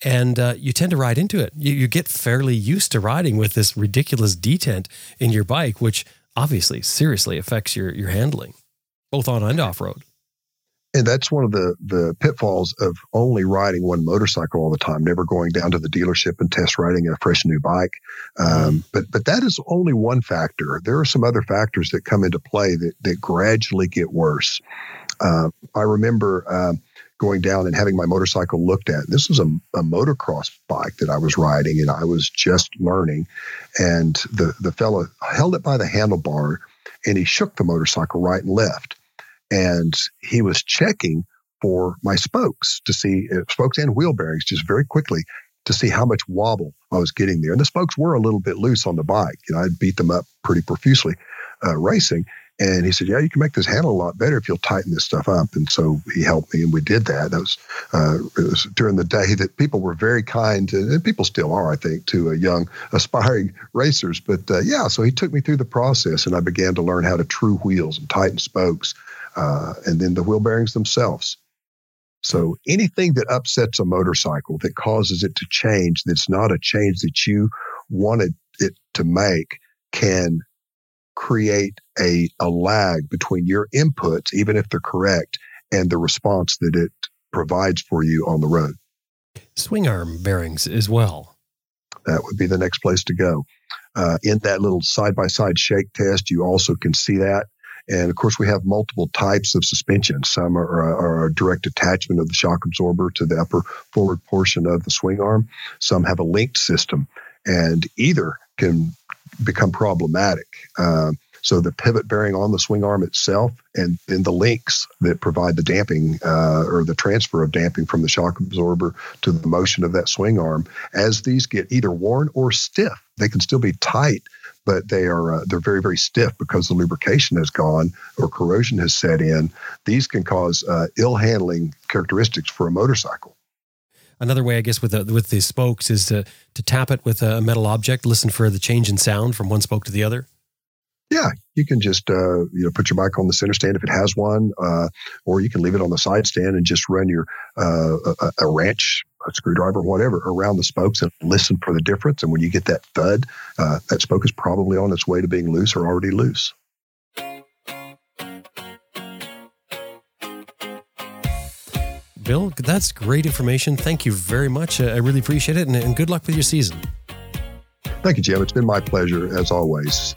Speaker 1: and uh, you tend to ride into it. You, you, get fairly used to riding with this ridiculous detent in your bike, which obviously seriously affects your your handling, both on and off road.
Speaker 9: And that's one of the the pitfalls of only riding one motorcycle all the time, never going down to the dealership and test riding a fresh new bike. Um, but but that is only one factor. There are some other factors that come into play that that gradually get worse. Uh, I remember. Um, going down and having my motorcycle looked at. This was a, a motocross bike that I was riding and I was just learning. And the, the fellow held it by the handlebar and he shook the motorcycle right and left and he was checking for my spokes to see uh, spokes and wheel bearings just very quickly to see how much wobble I was getting there. And the spokes were a little bit loose on the bike. You know, I'd beat them up pretty profusely uh, racing. And he said, "Yeah, you can make this handle a lot better if you'll tighten this stuff up." And so he helped me, and we did that. That was, uh, was during the day that people were very kind, to, and people still are, I think, to young aspiring *laughs* racers. But uh, yeah, so he took me through the process, and I began to learn how to true wheels and tighten spokes uh, and then the wheel bearings themselves. So anything that upsets a motorcycle that causes it to change, that's not a change that you wanted it to make, can create a, a lag between your inputs, even if they're correct, and the response that it provides for you on the road.
Speaker 1: Swing arm bearings as well.
Speaker 9: That would be the next place to go. Uh, in that little side by side shake test, you also can see that. And of course, we have multiple types of suspension. Some are, are, a direct attachment of the shock absorber to the upper forward portion of the swing arm. Some have a linked system, and either can become problematic. Uh, so the pivot bearing on the swing arm itself, and then the links that provide the damping uh, or the transfer of damping from the shock absorber to the motion of that swing arm, as these get either worn or stiff, they can still be tight but they are uh, they're very very stiff because the lubrication has gone or corrosion has set in. These can cause uh, ill handling characteristics for a motorcycle.
Speaker 1: Another way, I guess, with the with the spokes is to to tap it with a metal object, listen for the change in sound from one spoke to the other.
Speaker 9: Yeah, you can just uh, you know put your bike on the center stand if it has one, uh, or you can leave it on the side stand and just run your uh, a, a, wrench, a screwdriver, whatever, around the spokes and listen for the difference. And when you get that thud, uh, that spoke is probably on its way to being loose or already loose.
Speaker 1: Bill, that's great information. Thank you very much. I really appreciate it, and, and good luck with your season.
Speaker 9: Thank you, Jim. It's been my pleasure as always.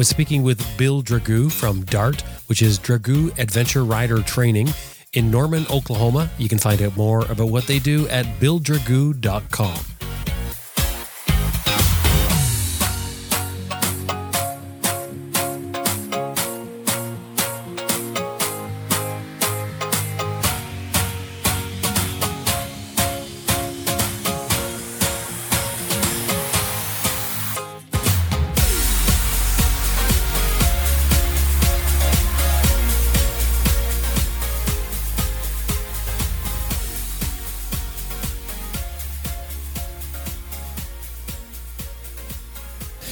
Speaker 1: Was speaking with Bill Dragoo from DART, which is Dragoo Adventure Rider Training in Norman, Oklahoma. You can find out more about what they do at billdragoo.com.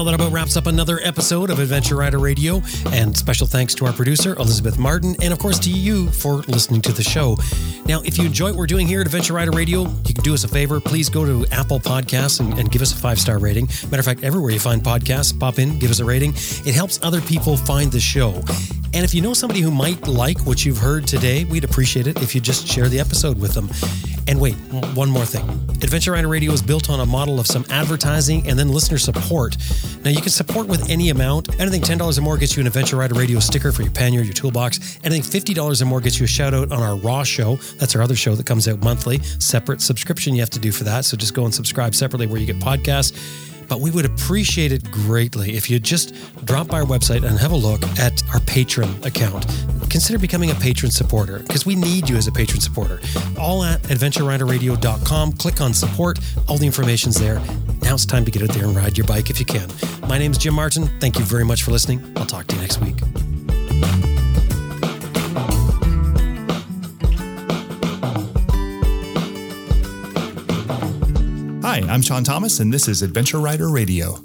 Speaker 1: Well, that about wraps up another episode of Adventure Rider Radio. And special thanks to our producer, Elizabeth Martin, and of course to you for listening to the show. Now, if you enjoy what we're doing here at Adventure Rider Radio, you can do us a favor. Please go to Apple Podcasts and, and give us a five star rating. Matter of fact, everywhere you find podcasts, pop in, give us a rating. It helps other people find the show. And if you know somebody who might like what you've heard today, we'd appreciate it if you just share the episode with them. And wait, one more thing. Adventure Rider Radio is built on a model of some advertising and then listener support. Now, you can support with any amount. Anything $10 or more gets you an Adventure Rider Radio sticker for your pannier, your toolbox. Anything $50 or more gets you a shout out on our Raw show. That's our other show that comes out monthly. Separate subscription you have to do for that. So just go and subscribe separately where you get podcasts but we would appreciate it greatly if you just drop by our website and have a look at our Patreon account. consider becoming a patron supporter because we need you as a patron supporter. All at adventureriderradio.com. Click on support. All the information's there. Now it's time to get out there and ride your bike if you can. My name is Jim Martin. Thank you very much for listening. I'll talk to you next week.
Speaker 3: Hi, I'm Sean Thomas, and this is Adventure Rider Radio.